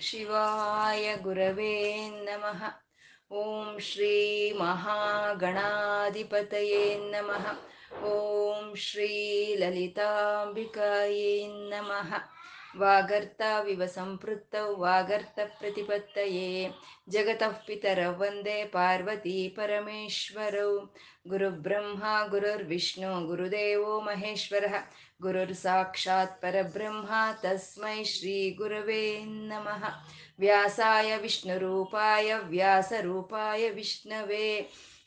ಶಿವಾಯ ಗುರವೇ ನಮಃ. ಓಂ ಶ್ರೀ ಮಹಾಗಣಾಧಿಪತಯೇ ನಮಃ. ಓಂ ಶ್ರೀ ಲಲಿತಾಂಬಿಕಾಯೇ ನಮಃ. ವಾಗರ್ತಾವಿವ ಸಂಪೃತ್ತೌ ವಾಗರ್ತ ಪ್ರತಿಪತ್ತಯೇ ಜಗತಃ ಪಿತರೌ ವಂದೇ ಪಾರ್ವತಿ ಪರಮೇಶ್ವರೌ ಗುರುಬ್ರಹ್ಮ ಗುರುರ್ವಿಷ್ಣು ಗುರುದೇವೋ ಮಹೇಶ್ವರ ಗುರುರ್ ಸಾಕ್ಷಾತ್ ಪರಬ್ರಹ್ಮ ತಸ್ಮೈ ಶ್ರೀ ಗುರವೇ ನಮಃ ವ್ಯಾಸಾಯ ವಿಷ್ಣುರೂಪಾಯ ವ್ಯಾಸರೂಪಾಯ ವಿಷ್ಣವೇ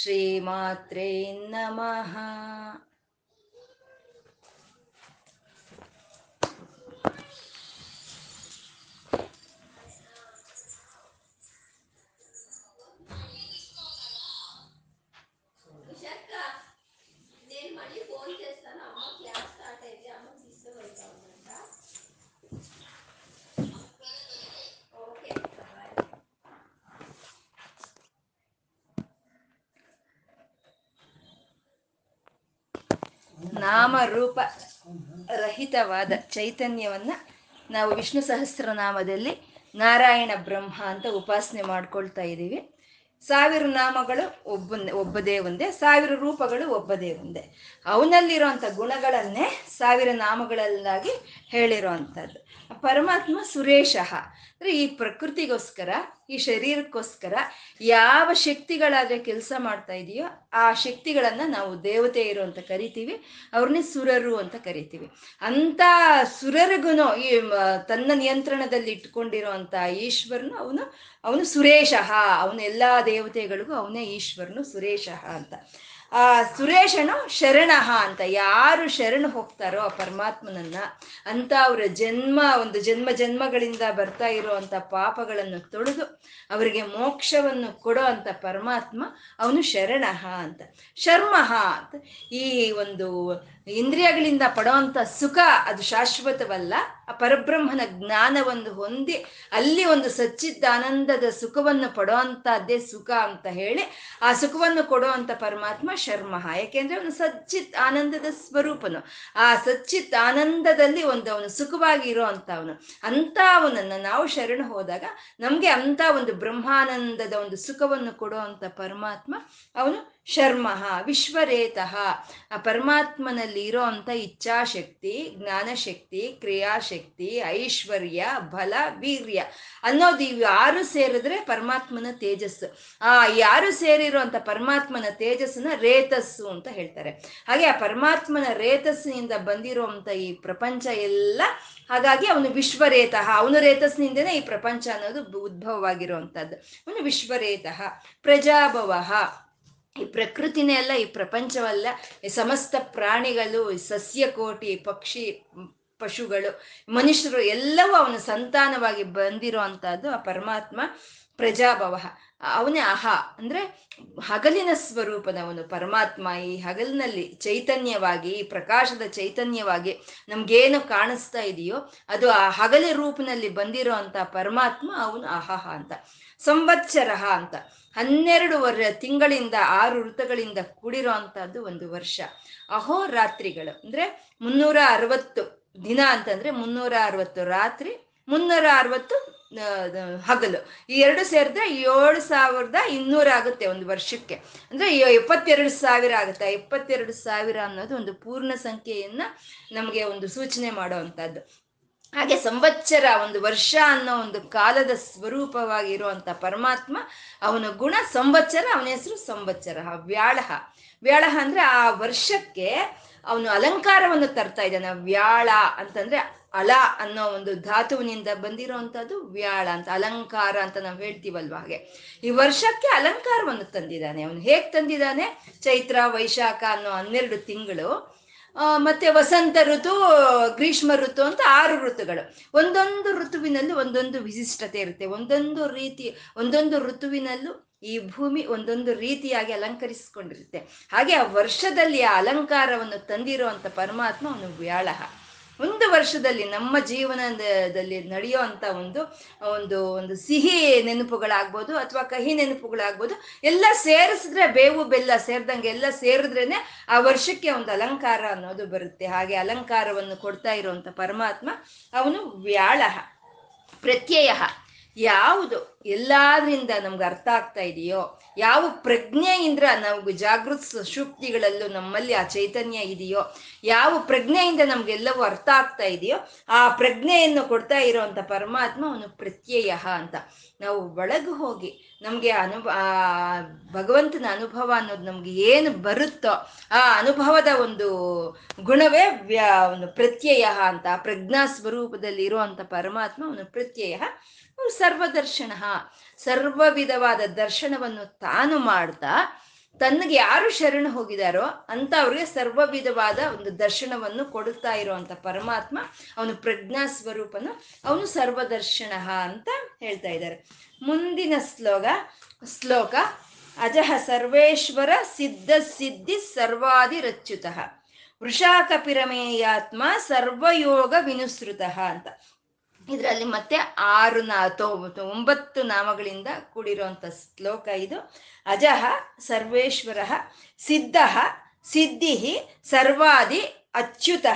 श्रीमात्रे नमः ನಾಮರೂಪ ರಹಿತವಾದ ಚೈತನ್ಯವನ್ನ ನಾವು ವಿಷ್ಣು ಸಹಸ್ರನಾಮದಲ್ಲಿ ನಾರಾಯಣ ಬ್ರಹ್ಮ ಅಂತ ಉಪಾಸನೆ ಮಾಡ್ಕೊಳ್ತಾ ಇದ್ದೀವಿ. ಸಾವಿರ ನಾಮಗಳು ಒಬ್ಬ ಒಬ್ಬದೇ ಒಂದೇ, ಸಾವಿರ ರೂಪಗಳು ಒಬ್ಬದೇ ಒಂದೇ. ಅವನಲ್ಲಿರೋಂಥ ಗುಣಗಳನ್ನೇ ಸಾವಿರ ನಾಮಗಳಲ್ಲಾಗಿ ಹೇಳಿರೋ ಅಂಥದ್ದು ಪರಮಾತ್ಮ ಸುರೇಶಃ. ಅಂದ್ರೆ ಈ ಪ್ರಕೃತಿಗೋಸ್ಕರ, ಈ ಶರೀರಕ್ಕೋಸ್ಕರ ಯಾವ ಶಕ್ತಿಗಳಾದ್ರೆ ಕೆಲಸ ಮಾಡ್ತಾ ಇದೆಯೋ ಆ ಶಕ್ತಿಗಳನ್ನ ನಾವು ದೇವತೆ ಇರು ಅಂತ ಕರಿತೀವಿ ಅವ್ರನ್ನೇ ಸುರರು ಅಂತ ಕರಿತೀವಿ. ಅಂತ ಸುರರಿಗೂ ಈ ತನ್ನ ನಿಯಂತ್ರಣದಲ್ಲಿ ಇಟ್ಕೊಂಡಿರೋ ಅಂತ ಈಶ್ವರನು ಅವನು ಅವನು ಸುರೇಶಃ. ಅವನು ಎಲ್ಲಾ ದೇವತೆಗಳಿಗೂ ಅವನೇ ಈಶ್ವರನು ಸುರೇಶಃ ಅಂತ. ಆ, ಸುರೇಶನು ಶರಣಃ ಅಂತ ಯಾರು ಶರಣ ಹೋಗ್ತಾರೋ ಆ ಪರಮಾತ್ಮನನ್ನ ಅಂತ ಅವರ ಜನ್ಮ, ಒಂದು ಜನ್ಮ ಜನ್ಮಗಳಿಂದ ಬರ್ತಾ ಇರುವಂತ ಪಾಪಗಳನ್ನು ತೊಳೆದು ಅವರಿಗೆ ಮೋಕ್ಷವನ್ನು ಕೊಡೋ ಅಂತ ಪರಮಾತ್ಮ ಅವನು ಶರಣಃ ಅಂತ. ಶರ್ಮಃ ಅಂತ ಈ ಒಂದು ಇಂದ್ರಿಯಗಳಿಂದ ಪಡೋಂಥ ಸುಖ ಅದು ಶಾಶ್ವತವಲ್ಲ. ಆ ಪರಬ್ರಹ್ಮನ ಜ್ಞಾನವನ್ನು ಹೊಂದಿ ಅಲ್ಲಿ ಒಂದು ಸಚ್ಚಿದಾನಂದದ ಸುಖವನ್ನು ಪಡೋವಂಥದ್ದೇ ಸುಖ ಅಂತ ಹೇಳಿ ಆ ಸುಖವನ್ನು ಕೊಡುವಂಥ ಪರಮಾತ್ಮ ಶರ್ಮಃ ಯಾಕೆಂದ್ರೆ ಅವನು ಸಚ್ಚಿತ್ ಆನಂದದ ಸ್ವರೂಪನು. ಆ ಸಚ್ಚಿತ್ ಆನಂದದಲ್ಲಿ ಒಂದು ಅವನು ಸುಖವಾಗಿ ಇರೋ ಅವನು ಅಂತ ಅವನನ್ನು ನಾವು ಶರಣ ಹೋದಾಗ ನಮಗೆ ಅಂತ ಒಂದು ಬ್ರಹ್ಮಾನಂದದ ಒಂದು ಸುಖವನ್ನು ಕೊಡುವಂತ ಪರಮಾತ್ಮ ಅವನು ಶರ್ಮಃ, ವಿಶ್ವರೇತಃ. ಆ ಪರಮಾತ್ಮನಲ್ಲಿ ಇರೋ ಅಂಥ ಇಚ್ಛಾಶಕ್ತಿ, ಜ್ಞಾನಶಕ್ತಿ, ಕ್ರಿಯಾಶಕ್ತಿ, ಐಶ್ವರ್ಯ, ಬಲ, ವೀರ್ಯ ಅನ್ನೋದು ಇವು ಯಾರು ಸೇರಿದ್ರೆ ಪರಮಾತ್ಮನ ತೇಜಸ್ಸು. ಆ ಯಾರು ಸೇರಿರೋ ಪರಮಾತ್ಮನ ತೇಜಸ್ಸನ್ನ ರೇತಸ್ಸು ಅಂತ ಹೇಳ್ತಾರೆ. ಹಾಗೆ ಆ ಪರಮಾತ್ಮನ ರೇತಸ್ಸಿನಿಂದ ಬಂದಿರುವಂತ ಈ ಪ್ರಪಂಚ ಎಲ್ಲ, ಹಾಗಾಗಿ ಅವನು ವಿಶ್ವರೇತಃ. ಅವನು ರೇತಸ್ನಿಂದನೇ ಈ ಪ್ರಪಂಚ ಅನ್ನೋದು ಉದ್ಭವವಾಗಿರುವಂಥದ್ದು ಅವನು ವಿಶ್ವರೇತಃ, ಪ್ರಜಾಭವಃ. ಈ ಪ್ರಕೃತಿನೇ ಅಲ್ಲ, ಈ ಪ್ರಪಂಚವಲ್ಲ. ಈ ಸಮಸ್ತ ಪ್ರಾಣಿಗಳು ಸಸ್ಯಕೋಟಿ ಪಕ್ಷಿ ಪಶುಗಳು, ಮನುಷ್ಯರು ಎಲ್ಲವೂ ಅವನ ಸಂತಾನವಾಗಿ ಬಂದಿರೋ ಅಂಥದ್ದು ಆ ಪರಮಾತ್ಮ ಪ್ರಜಾಭವ. ಅವನೇ ಅಹ. ಅಂದ್ರೆ ಹಗಲಿನ ಸ್ವರೂಪನವನು ಪರಮಾತ್ಮ. ಈ ಹಗಲಿನಲ್ಲಿ ಚೈತನ್ಯವಾಗಿ, ಈ ಪ್ರಕಾಶದ ಚೈತನ್ಯವಾಗಿ ನಮ್ಗೇನು ಕಾಣಿಸ್ತಾ ಇದೆಯೋ, ಅದು ಆ ಹಗಲಿ ರೂಪನಲ್ಲಿ ಬಂದಿರೋ ಅಂತ ಪರಮಾತ್ಮ ಅವನು ಅಹಹ ಅಂತ. ಸಂವತ್ಸರ ಅಂತ. ಹನ್ನೆರಡು ವರ್ ತಿಂಗಳಿಂದ ಆರು ಋತುಗಳಿಂದ ಕೂಡಿರೋ ಅಂಥದ್ದು ಒಂದು ವರ್ಷ. ಅಹೋರಾತ್ರಿಗಳು ಅಂದ್ರೆ ಮುನ್ನೂರ ಅರವತ್ತು ದಿನ ಅಂತಂದ್ರೆ ಮುನ್ನೂರ ಅರವತ್ತು ರಾತ್ರಿ, ಮುನ್ನೂರ ಅರವತ್ತು ಹಗಲು. ಈ ಎರಡು ಸೇರಿದ್ರೆ ಏಳು ಸಾವಿರದ ಇನ್ನೂರ ಆಗುತ್ತೆ ಒಂದು ವರ್ಷಕ್ಕೆ. ಅಂದ್ರೆ ಎಪ್ಪತ್ತೆರಡು ಸಾವಿರ ಆಗುತ್ತೆ. ಎಪ್ಪತ್ತೆರಡು ಸಾವಿರ ಅನ್ನೋದು ಒಂದು ಪೂರ್ಣ ಸಂಖ್ಯೆಯನ್ನ ನಮಗೆ ಒಂದು ಸೂಚನೆ ಮಾಡುವಂಥದ್ದು ಹಾಗೆ ಸಂವತ್ಸರ ಒಂದು ವರ್ಷ ಅನ್ನೋ ಒಂದು ಕಾಲದ ಸ್ವರೂಪವಾಗಿರುವಂತ ಪರಮಾತ್ಮ, ಅವನ ಗುಣ ಸಂವತ್ಸರ, ಅವನ ಹೆಸರು ಸಂವತ್ಸರ ವ್ಯಾಳಹ ವ್ಯಾಳಹ ಅಂದ್ರೆ ಆ ವರ್ಷಕ್ಕೆ ಅವನು ಅಲಂಕಾರವನ್ನು ತರ್ತಾ ಇದ್ದಾನೆ. ವ್ಯಾಳ ಅಂತಂದ್ರೆ ಅಲ ಅನ್ನೋ ಒಂದು ಧಾತುವಿನಿಂದ ಬಂದಿರೋವಂಥದ್ದು ವ್ಯಾಳ ಅಂತ, ಅಲಂಕಾರ ಅಂತ ನಾವು ಹೇಳ್ತೀವಲ್ವ ಹಾಗೆ. ಈ ವರ್ಷಕ್ಕೆ ಅಲಂಕಾರವನ್ನು ತಂದಿದ್ದಾನೆ. ಅವನು ಹೇಗ್ ತಂದಿದ್ದಾನೆ? ಚೈತ್ರ, ವೈಶಾಖ ಅನ್ನೋ ಹನ್ನೆರಡು ತಿಂಗಳು ಮತ್ತೆ ವಸಂತ ಋತು, ಗ್ರೀಷ್ಮ ಋತು ಅಂತ ಆರು ಋತುಗಳು. ಒಂದೊಂದು ಋತುವಿನಲ್ಲೂ ಒಂದೊಂದು ವಿಶಿಷ್ಟತೆ ಇರುತ್ತೆ. ಒಂದೊಂದು ರೀತಿ, ಒಂದೊಂದು ಋತುವಿನಲ್ಲೂ ಈ ಭೂಮಿ ಒಂದೊಂದು ರೀತಿಯಾಗಿ ಅಲಂಕರಿಸಿಕೊಂಡಿರುತ್ತೆ. ಹಾಗೆ ಆ ವರ್ಷದಲ್ಲಿ ಆ ಅಲಂಕಾರವನ್ನು ತಂದಿರುವಂತ ಪರಮಾತ್ಮ ಅವನು ವ್ಯಾಳಹ. ಒಂದು ವರ್ಷದಲ್ಲಿ ನಮ್ಮ ಜೀವನದಲ್ಲಿ ನಡೆಯುವಂತ ಒಂದು ಒಂದು ಒಂದು ಸಿಹಿ ನೆನಪುಗಳಾಗ್ಬೋದು ಅಥವಾ ಕಹಿ ನೆನಪುಗಳಾಗ್ಬೋದು, ಎಲ್ಲ ಸೇರಿಸಿದ್ರೆ ಬೇವು ಬೆಲ್ಲ ಸೇರಿದಂಗೆ ಎಲ್ಲ ಸೇರಿದ್ರೇನೆ ಆ ವರ್ಷಕ್ಕೆ ಒಂದು ಅಲಂಕಾರ ಅನ್ನೋದು ಬರುತ್ತೆ. ಹಾಗೆ ಅಲಂಕಾರವನ್ನು ಕೊಡ್ತಾ ಇರುವಂತ ಪರಮಾತ್ಮ ಅವನು ವ್ಯಾಳ ಪ್ರತ್ಯಯ ಯಾವುದು ಎಲ್ಲಾದ್ರಿಂದ ನಮ್ಗೆ ಅರ್ಥ ಆಗ್ತಾ ಇದೆಯೋ, ಯಾವ ಪ್ರಜ್ಞೆಯಿಂದ ನಾವು ಜಾಗೃತ ಸುಷುಪ್ತಿಗಳಲ್ಲೂ ನಮ್ಮಲ್ಲಿ ಆ ಚೈತನ್ಯ ಇದೆಯೋ, ಯಾವ ಪ್ರಜ್ಞೆಯಿಂದ ನಮ್ಗೆಲ್ಲವೂ ಅರ್ಥ ಆಗ್ತಾ ಇದೆಯೋ, ಆ ಪ್ರಜ್ಞೆಯನ್ನು ಕೊಡ್ತಾ ಇರೋವಂಥ ಪರಮಾತ್ಮ ಅವನು ಪ್ರತ್ಯಯ ಅಂತ. ನಾವು ಒಳಗೆ ಹೋಗಿ ನಮಗೆ ಅನುಭ ಭಗವಂತನ ಅನುಭವ ಅನ್ನೋದು ನಮ್ಗೆ ಏನು ಬರುತ್ತೋ, ಆ ಅನುಭವದ ಒಂದು ಗುಣವೇ ವ್ಯ, ಒಂದು ಪ್ರತ್ಯಯ ಅಂತ ಪ್ರಜ್ಞಾ ಸ್ವರೂಪದಲ್ಲಿ ಇರುವಂತ ಪರಮಾತ್ಮ ಅವನು ಪ್ರತ್ಯಯ. ಅವನು ಸರ್ವದರ್ಶನ ಸರ್ವ ವಿಧವಾದ ದರ್ಶನವನ್ನು ತಾನು ಮಾಡ್ತಾ ತನ್ನಗೆ ಯಾರು ಶರಣ ಹೋಗಿದಾರೋ ಅಂತ ಅವ್ರಿಗೆ ಸರ್ವ ವಿಧವಾದ ಒಂದು ದರ್ಶನವನ್ನು ಕೊಡುತ್ತಾ ಇರುವಂತ ಪರಮಾತ್ಮ, ಅವನು ಪ್ರಜ್ಞಾ ಸ್ವರೂಪನು, ಅವನು ಸರ್ವದರ್ಶನ ಅಂತ ಹೇಳ್ತಾ ಇದ್ದಾರೆ. ಮುಂದಿನ ಶ್ಲೋಕ ಶ್ಲೋಕ, ಅಜಃ ಸರ್ವೇಶ್ವರ ಸಿದ್ಧ ಸಿದ್ಧಿ ಸರ್ವಾದಿ ರಚ್ಯುತಃ, ವೃಷಾಕಪಿರಮೇಯಾತ್ಮ ಸರ್ವಯೋಗ ವಿನುಸೃತಃ ಅಂತ. ಇದರಲ್ಲಿ ಮತ್ತೆ ಆರು ನಾ ತೊ- ಒಂಬತ್ತು ನಾಮಗಳಿಂದ ಕೂಡಿರುವಂಥ ಶ್ಲೋಕ ಇದು. ಅಜಃ ಸರ್ವೇಶ್ವರ, ಸಿದ್ಧ, ಸಿದ್ಧಿ, ಸರ್ವಾದಿ, ಅಚ್ಯುತ,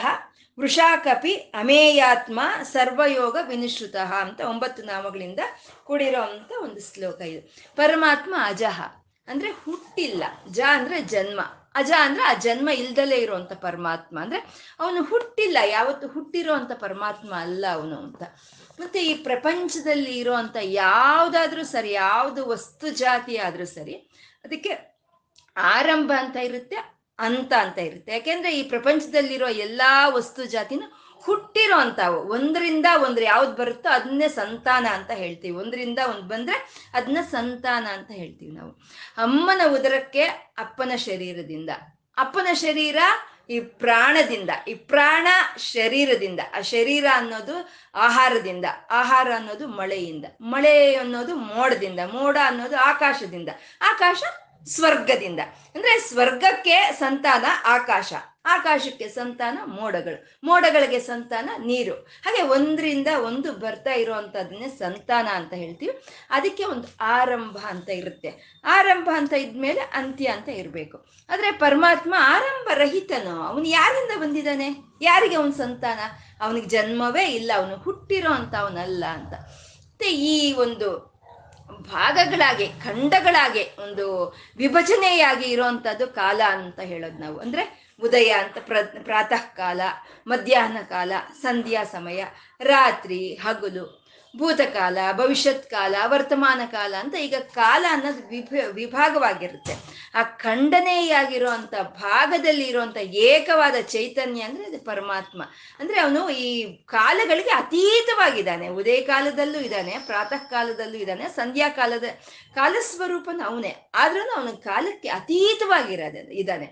ವೃಷಾಕಪಿ, ಅಮೇಯಾತ್ಮ, ಸರ್ವಯೋಗ ವಿನಿಶ್ರುತ ಅಂತ ಒಂಬತ್ತು ನಾಮಗಳಿಂದ ಕೂಡಿರೋಂಥ ಒಂದು ಶ್ಲೋಕ ಇದು. ಪರಮಾತ್ಮ ಅಜಹ. ಅಂದ್ರೆ ಹುಟ್ಟಿಲ್ಲ. ಜ ಅಂದ್ರೆ ಜನ್ಮ. ಅಜ ಅಂದ್ರೆ ಆ ಜನ್ಮ ಇಲ್ದಲೇ ಇರುವಂತ ಪರಮಾತ್ಮ. ಅಂದ್ರೆ ಅವನು ಹುಟ್ಟಿಲ್ಲ, ಯಾವತ್ತು ಹುಟ್ಟಿರೋಂಥ ಪರಮಾತ್ಮ ಅಲ್ಲ ಅವನು ಅಂತ. ಮತ್ತೆ ಈ ಪ್ರಪಂಚದಲ್ಲಿ ಇರುವಂತ ಯಾವ್ದಾದ್ರೂ ಸರಿ, ಯಾವ್ದು ವಸ್ತು ಜಾತಿ ಆದ್ರೂ ಸರಿ, ಅದಕ್ಕೆ ಆರಂಭ ಅಂತ ಇರುತ್ತೆ, ಅಂತ ಅಂತ ಇರುತ್ತೆ. ಯಾಕೆಂದ್ರೆ ಈ ಪ್ರಪಂಚದಲ್ಲಿರೋ ಎಲ್ಲಾ ವಸ್ತು ಜಾತಿನೂ ಹುಟ್ಟಿರೋ ಅಂತಾವು ಒಂದರಿಂದ ಒಂದು ಯಾವ್ದು ಬರುತ್ತೋ ಅದನ್ನೇ ಸಂತಾನ ಅಂತ ಹೇಳ್ತೀವಿ. ಒಂದರಿಂದ ಒಂದು ಬಂದ್ರೆ ಅದನ್ನ ಸಂತಾನ ಅಂತ ಹೇಳ್ತೀವಿ ನಾವು. ಅಮ್ಮನ ಉದರಕ್ಕೆ ಅಪ್ಪನ ಶರೀರದಿಂದ. ಅಪ್ಪನ ಶರೀರ ಈ ಪ್ರಾಣದಿಂದ. ಈ ಪ್ರಾಣ ಶರೀರದಿಂದ. ಆ ಶರೀರ ಅನ್ನೋದು ಆಹಾರದಿಂದ. ಆಹಾರ ಅನ್ನೋದು ಮಳೆಯಿಂದ. ಮಳೆ ಅನ್ನೋದು ಮೋಡದಿಂದ. ಮೋಡ ಅನ್ನೋದು ಆಕಾಶದಿಂದ. ಆಕಾಶ ಸ್ವರ್ಗದಿಂದ. ಅಂದ್ರೆ ಸ್ವರ್ಗಕ್ಕೆ ಸಂತಾನ ಆಕಾಶ. ಆಕಾಶಕ್ಕೆ ಸಂತಾನ, ಮೋಡಗಳು. ಮೋಡಗಳಿಗೆ ಸಂತಾನ, ನೀರು. ಹಾಗೆ ಒಂದರಿಂದ ಒಂದು ಬರ್ತಾ ಇರುವಂತದನ್ನೇ ಸಂತಾನ ಅಂತ ಹೇಳ್ತೀವಿ. ಅದಕ್ಕೆ ಒಂದು ಆರಂಭ ಅಂತ ಇರುತ್ತೆ. ಆರಂಭ ಅಂತ ಇದ್ಮೇಲೆ ಅಂತ್ಯ ಅಂತ ಇರಬೇಕು. ಆದರೆ ಪರಮಾತ್ಮ ಆರಂಭ ರಹಿತನು ಅವನು ಯಾರಿಂದ ಬಂದಿದ್ದಾನೆ? ಯಾರಿಗೆ ಅವನ ಸಂತಾನ? ಅವನಿಗೆ ಜನ್ಮವೇ ಇಲ್ಲ. ಅವನು ಹುಟ್ಟಿರೋ ಅಂತ. ಅವನಲ್ಲ ಅಂತ ಮತ್ತೆ ಈ ಒಂದು ಭಾಗಗಳಾಗೆ, ಖಂಡಗಳಾಗೆ, ಒಂದು ವಿಭಜನೆಯಾಗಿ ಇರುವಂತದ್ದು ಕಾಲ ಅಂತ ಹೇಳೋದು ನಾವು. ಅಂದ್ರೆ ಉದಯ ಅಂತ ಪ್ರ ಪ್ರಾತಃ ಕಾಲ ಮಧ್ಯಾಹ್ನ ಕಾಲ, ಸಂಧ್ಯಾ ಸಮಯ, ರಾತ್ರಿ, ಹಗಲು, ಭೂತಕಾಲ ಭವಿಷ್ಯತ್ ಕಾಲ ವರ್ತಮಾನ ಕಾಲ ಅಂತ ಈಗ ಕಾಲ ಅನ್ನೋದು ವಿಭ, ವಿಭಾಗವಾಗಿರುತ್ತೆ. ಆ ಖಂಡನೆಯಾಗಿರುವಂತ ಭಾಗದಲ್ಲಿ ಇರುವಂತ ಏಕವಾದ ಚೈತನ್ಯ ಅಂದ್ರೆ ಅದು ಪರಮಾತ್ಮ. ಅಂದ್ರೆ ಅವನು ಈ ಕಾಲಗಳಿಗೆ ಅತೀತವಾಗಿದ್ದಾನೆ. ಉದಯ ಕಾಲದಲ್ಲೂ ಇದ್ದಾನೆ ಪ್ರಾತಃ ಕಾಲದಲ್ಲೂ ಇದ್ದಾನೆ ಸಂಧ್ಯಾ ಕಾಲಸ್ವರೂಪನ ಅವನೇ. ಆದ್ರೂ ಅವನ ಕಾಲಕ್ಕೆ ಅತೀತವಾಗಿರೋದ, ಇದ್ದಾನೆ.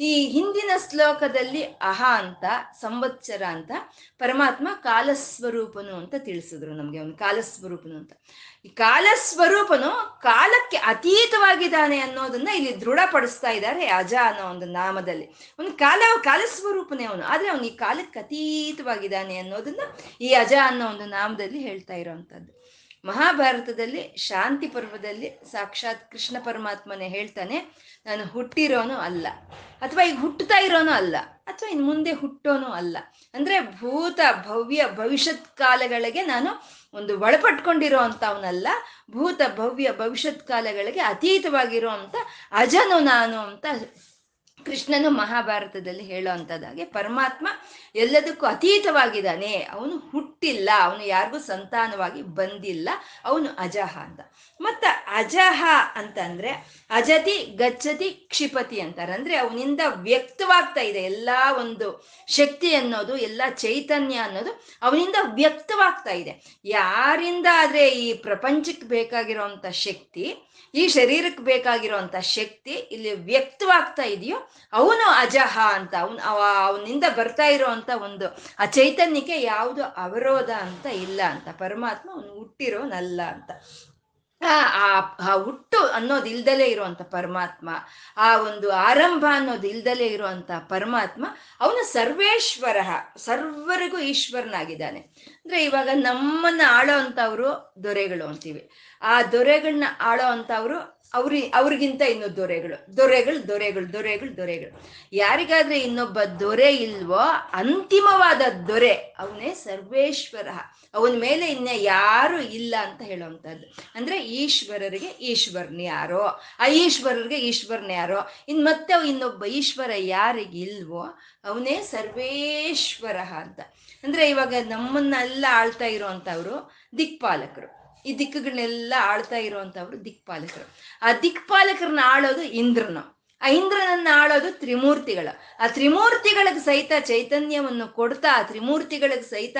ಈ ಹಿಂದಿನ ಶ್ಲೋಕದಲ್ಲಿ ಅಹ ಅಂತ, ಸಂವತ್ಸರ ಅಂತ, ಪರಮಾತ್ಮ ಕಾಲಸ್ವರೂಪನು ಅಂತ ತಿಳಿಸಿದ್ರು ನಮ್ಗೆ ಅವನು, ಕಾಲಸ್ವರೂಪನು ಅಂತ. ಈ ಕಾಲಸ್ವರೂಪನು ಕಾಲಕ್ಕೆ ಅತೀತವಾಗಿದ್ದಾನೆ ಅನ್ನೋದನ್ನ ಇಲ್ಲಿ ದೃಢಪಡಿಸ್ತಾ ಇದ್ದಾರೆ ಅಜ ಅನ್ನೋ ಒಂದು ನಾಮದಲ್ಲಿ. ಅವನು ಕಾಲ, ಕಾಲಸ್ವರೂಪನೇ ಅವನು, ಆದ್ರೆ ಅವನು ಈ ಕಾಲಕ್ಕೆ ಅತೀತವಾಗಿದ್ದಾನೆ ಅನ್ನೋದನ್ನ ಈ ಅಜ ಅನ್ನೋ ಒಂದು ನಾಮದಲ್ಲಿ ಹೇಳ್ತಾ ಇರೋವಂಥದ್ದು. ಮಹಾಭಾರತದಲ್ಲಿ ಶಾಂತಿ ಪರ್ವದಲ್ಲಿ ಸಾಕ್ಷಾತ್ ಕೃಷ್ಣ ಪರಮಾತ್ಮನೇ ಹೇಳ್ತಾನೆ, ನಾನು ಹುಟ್ಟಿರೋನು ಅಲ್ಲ. ಅಥವಾ ಈಗ ಹುಟ್ಟುತ್ತಾ ಇರೋನು ಅಲ್ಲ, ಅಥವಾ ಇನ್ನು ಮುಂದೆ ಹುಟ್ಟೋನು ಅಲ್ಲ. ಅಂದ್ರೆ ಭೂತ ಭವ್ಯ ಭವಿಷ್ಯತ್ ಕಾಲಗಳಿಗೆ ನಾನು ಒಂದು ಒಳಪಟ್ಕೊಂಡಿರೋ ಅವನಲ್ಲ ಭೂತ ಭವ್ಯ ಭವಿಷ್ಯತ್ ಕಾಲಗಳಿಗೆ ಅತೀತವಾಗಿರೋ ಅಂತ ಅಜನು ನಾನು ಅಂತ ಕೃಷ್ಣನು ಮಹಾಭಾರತದಲ್ಲಿ ಹೇಳೋ ಹಾಗೆ ಪರಮಾತ್ಮ ಎಲ್ಲದಕ್ಕೂ ಅತೀತವಾಗಿದ್ದಾನೆ. ಅವನು ಹುಟ್ಟಿಲ್ಲ, ಅವನು ಯಾರಿಗೂ ಸಂತಾನವಾಗಿ ಬಂದಿಲ್ಲ, ಅವನು ಅಜಹ ಅಂತ. ಮತ್ತ ಅಜಹ ಅಂತಂದ್ರೆ ಅಜತಿ, ಗಚ್ಚತಿ, ಕ್ಷಿಪತಿ ಅಂತಾರೆ. ಅಂದ್ರೆ ಅವನಿಂದ ವ್ಯಕ್ತವಾಗ್ತಾ ಇದೆ ಎಲ್ಲಾ ಒಂದು ಶಕ್ತಿ ಅನ್ನೋದು, ಎಲ್ಲ ಚೈತನ್ಯ ಅನ್ನೋದು ಅವನಿಂದ ವ್ಯಕ್ತವಾಗ್ತಾ ಇದೆ. ಯಾರಿಂದ ಆದ್ರೆ ಈ ಪ್ರಪಂಚಕ್ಕೆ ಬೇಕಾಗಿರುವಂತ ಶಕ್ತಿ, ಈ ಶರೀರಕ್ಕೆ ಬೇಕಾಗಿರುವಂತ ಶಕ್ತಿ ಇಲ್ಲಿ ವ್ಯಕ್ತವಾಗ್ತಾ ಇದೆಯೋ, ಅವನು ಅಜಹ ಅಂತ, ಅವನ್ ಅವ ಅವನಿಂದ ಬರ್ತಾ ಇರೋವಂಥ ಒಂದು ಆ ಚೈತನ್ಯಕ್ಕೆ ಯಾವುದು ಅವರೋಧ ಅಂತ ಇಲ್ಲ ಅಂತ, ಪರಮಾತ್ಮ ಅವನು ಹುಟ್ಟಿರೋನಲ್ಲ ಅಂತ. ಆ ಹುಟ್ಟು ಅನ್ನೋದು ಇಲ್ದಲೇ ಇರುವಂತ ಪರಮಾತ್ಮ, ಆ ಒಂದು ಆರಂಭ ಅನ್ನೋದು ಇಲ್ದಲೇ ಇರುವಂತ ಪರಮಾತ್ಮ, ಅವನು ಸರ್ವೇಶ್ವರ, ಸರ್ವರಿಗೂ ಈಶ್ವರನಾಗಿದ್ದಾನೆ. ಅಂದ್ರೆ ಇವಾಗ ನಮ್ಮನ್ನ ಆಳೋ ಅಂತವ್ರು ದೊರೆಗಳು ಅಂತೀವಿ. ಆ ದೊರೆಗಳನ್ನ ಆಳೋ ಅಂತವ್ರು ಅವ್ರಿ, ಅವ್ರಿಗಿಂತ ಇನ್ನು ದೊರೆಗಳು. ದೊರೆಗಳು ದೊರೆಗಳು ದೊರೆಗಳು ದೊರೆಗಳು. ಯಾರಿಗಾದ್ರೆ ಇನ್ನೊಬ್ಬ ದೊರೆ ಇಲ್ವೋ, ಅಂತಿಮವಾದ ದೊರೆ, ಅವನೇ ಸರ್ವೇಶ್ವರ. ಅವನ ಮೇಲೆ ಇನ್ನ ಯಾರು ಇಲ್ಲ ಅಂತ ಹೇಳುವಂಥದ್ದು. ಅಂದ್ರೆ ಈಶ್ವರರಿಗೆ ಈಶ್ವರನ್ ಯಾರೋ, ಆ ಈಶ್ವರರಿಗೆ ಈಶ್ವರನ್ ಯಾರೋ, ಇನ್ ಮತ್ತೆ ಇನ್ನೊಬ್ಬ ಈಶ್ವರ ಯಾರಿಗೆ ಇಲ್ವೋ, ಅವನೇ ಸರ್ವೇಶ್ವರ ಅಂತ. ಅಂದ್ರೆ ಇವಾಗ ನಮ್ಮನ್ನೆಲ್ಲ ಆಳ್ತಾ ಇರುವಂತವ್ರು ದಿಕ್ಪಾಲಕರು. ಈ ದಿಕ್ಕುಗಳನ್ನೆಲ್ಲ ಆಳ್ತಾ ಇರುವಂತವ್ರು ದಿಕ್ಪಾಲಕರು. ಆ ದಿಕ್ಪಾಲಕರನ್ನ ಆಳೋದು ಇಂದ್ರನು. ಆ ಇಂದ್ರನನ್ನ ಆಳೋದು ತ್ರಿಮೂರ್ತಿಗಳು. ಆ ತ್ರಿಮೂರ್ತಿಗಳಿಗೆ ಸಹಿತ ಚೈತನ್ಯವನ್ನು ಕೊಡ್ತಾ, ಆ ತ್ರಿಮೂರ್ತಿಗಳಿಗೆ ಸಹಿತ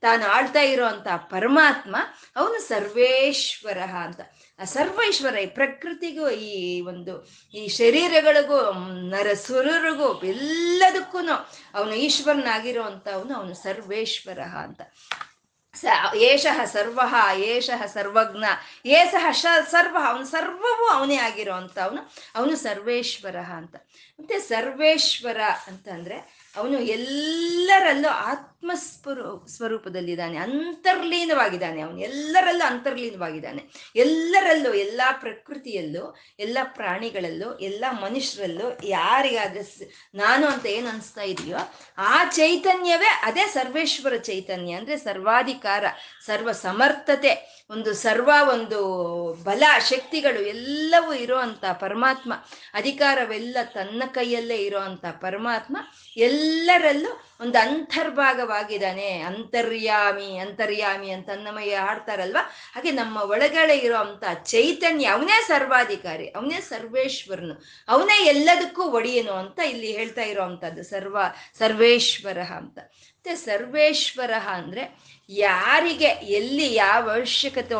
ತಾನು ಆಳ್ತಾ ಇರುವಂತ ಪರಮಾತ್ಮ ಅವನು ಸರ್ವೇಶ್ವರ ಅಂತ. ಆ ಸರ್ವೇಶ್ವರ ಈ ಪ್ರಕೃತಿಗೂ, ಈ ಒಂದು, ಈ ಶರೀರಗಳಿಗೂ ನರಸುರರಿಗೂ ಎಲ್ಲದಕ್ಕೂ ಅವನು ಈಶ್ವರನಾಗಿರುವಂಥವನು ಅವನು ಸರ್ವೇಶ್ವರ ಅಂತ. ಸ, ಏಷಃ ಸರ್ವ, ಏಷಃ ಸರ್ವಜ್ಞ, ಏಸಃ ಶ, ಸರ್ವ, ಅವನು ಸರ್ವವೂ ಅವನೇ ಆಗಿರೋವಂಥ ಅವನು ಅವನು ಸರ್ವೇಶ್ವರ ಅಂತ. ಮತ್ತೆ ಸರ್ವೇಶ್ವರ ಅಂತಂದ್ರೆ ಅವನು ಎಲ್ಲರಲ್ಲೂ ಆತ್ಮ ಸ್ವರೂ ಸ್ವರೂಪದಲ್ಲಿದ್ದಾನೆ, ಅಂತರ್ಲೀನವಾಗಿದ್ದಾನೆ ಅವನು. ಎಲ್ಲರಲ್ಲೂ ಅಂತರ್ಲೀನವಾಗಿದ್ದಾನೆ. ಎಲ್ಲರಲ್ಲೂ, ಎಲ್ಲ ಪ್ರಕೃತಿಯಲ್ಲೂ, ಎಲ್ಲ ಪ್ರಾಣಿಗಳಲ್ಲೂ, ಎಲ್ಲ ಮನುಷ್ಯರಲ್ಲೂ, ಯಾರಿಗಾದ್ರೆ ನಾನು ಅಂತ ಏನು ಅನಿಸ್ತಾ ಇದೆಯೋ, ಆ ಚೈತನ್ಯವೇ ಅದೇ ಸರ್ವೇಶ್ವರ ಚೈತನ್ಯ. ಅಂದ್ರೆ ಸರ್ವಾಧಿಕಾರ ಸರ್ವ ಸಮರ್ಥತೆ ಒಂದು ಸರ್ವ, ಒಂದು ಬಲ, ಶಕ್ತಿಗಳು ಎಲ್ಲವೂ ಇರೋವಂಥ ಪರಮಾತ್ಮ. ಅಧಿಕಾರವೆಲ್ಲ ತನ್ನ ಕೈಯಲ್ಲೇ ಇರೋವಂಥ ಪರಮಾತ್ಮ. ಎಲ್ಲರಲ್ಲೂ ಒಂದು ಅಂತರ್ಭಾಗವಾಗಿದ್ದಾನೆ. ಅಂತರ್ಯಾಮಿ ಅಂತರ್ಯಾಮಿ ಅಂತ ಅನ್ನಮಯ್ಯ ಹಾಡ್ತಾರಲ್ವ? ಹಾಗೆ ನಮ್ಮ ಒಳಗಡೆ ಇರೋ ಅಂತ ಚೈತನ್ಯ, ಅವನೇ ಸರ್ವಾಧಿಕಾರಿ, ಅವನೇ ಸರ್ವೇಶ್ವರನು, ಅವನೇ ಎಲ್ಲದಕ್ಕೂ ಒಡೆಯನು ಅಂತ ಇಲ್ಲಿ ಹೇಳ್ತಾ ಇರೋವಂಥದ್ದು ಸರ್ವ ಸರ್ವೇಶ್ವರ ಅಂತ. ಮತ್ತೆ ಸರ್ವೇಶ್ವರ ಅಂದ್ರೆ ಯಾರಿಗೆ ಎಲ್ಲಿ ಯಾವ ಅವಶ್ಯಕತೆ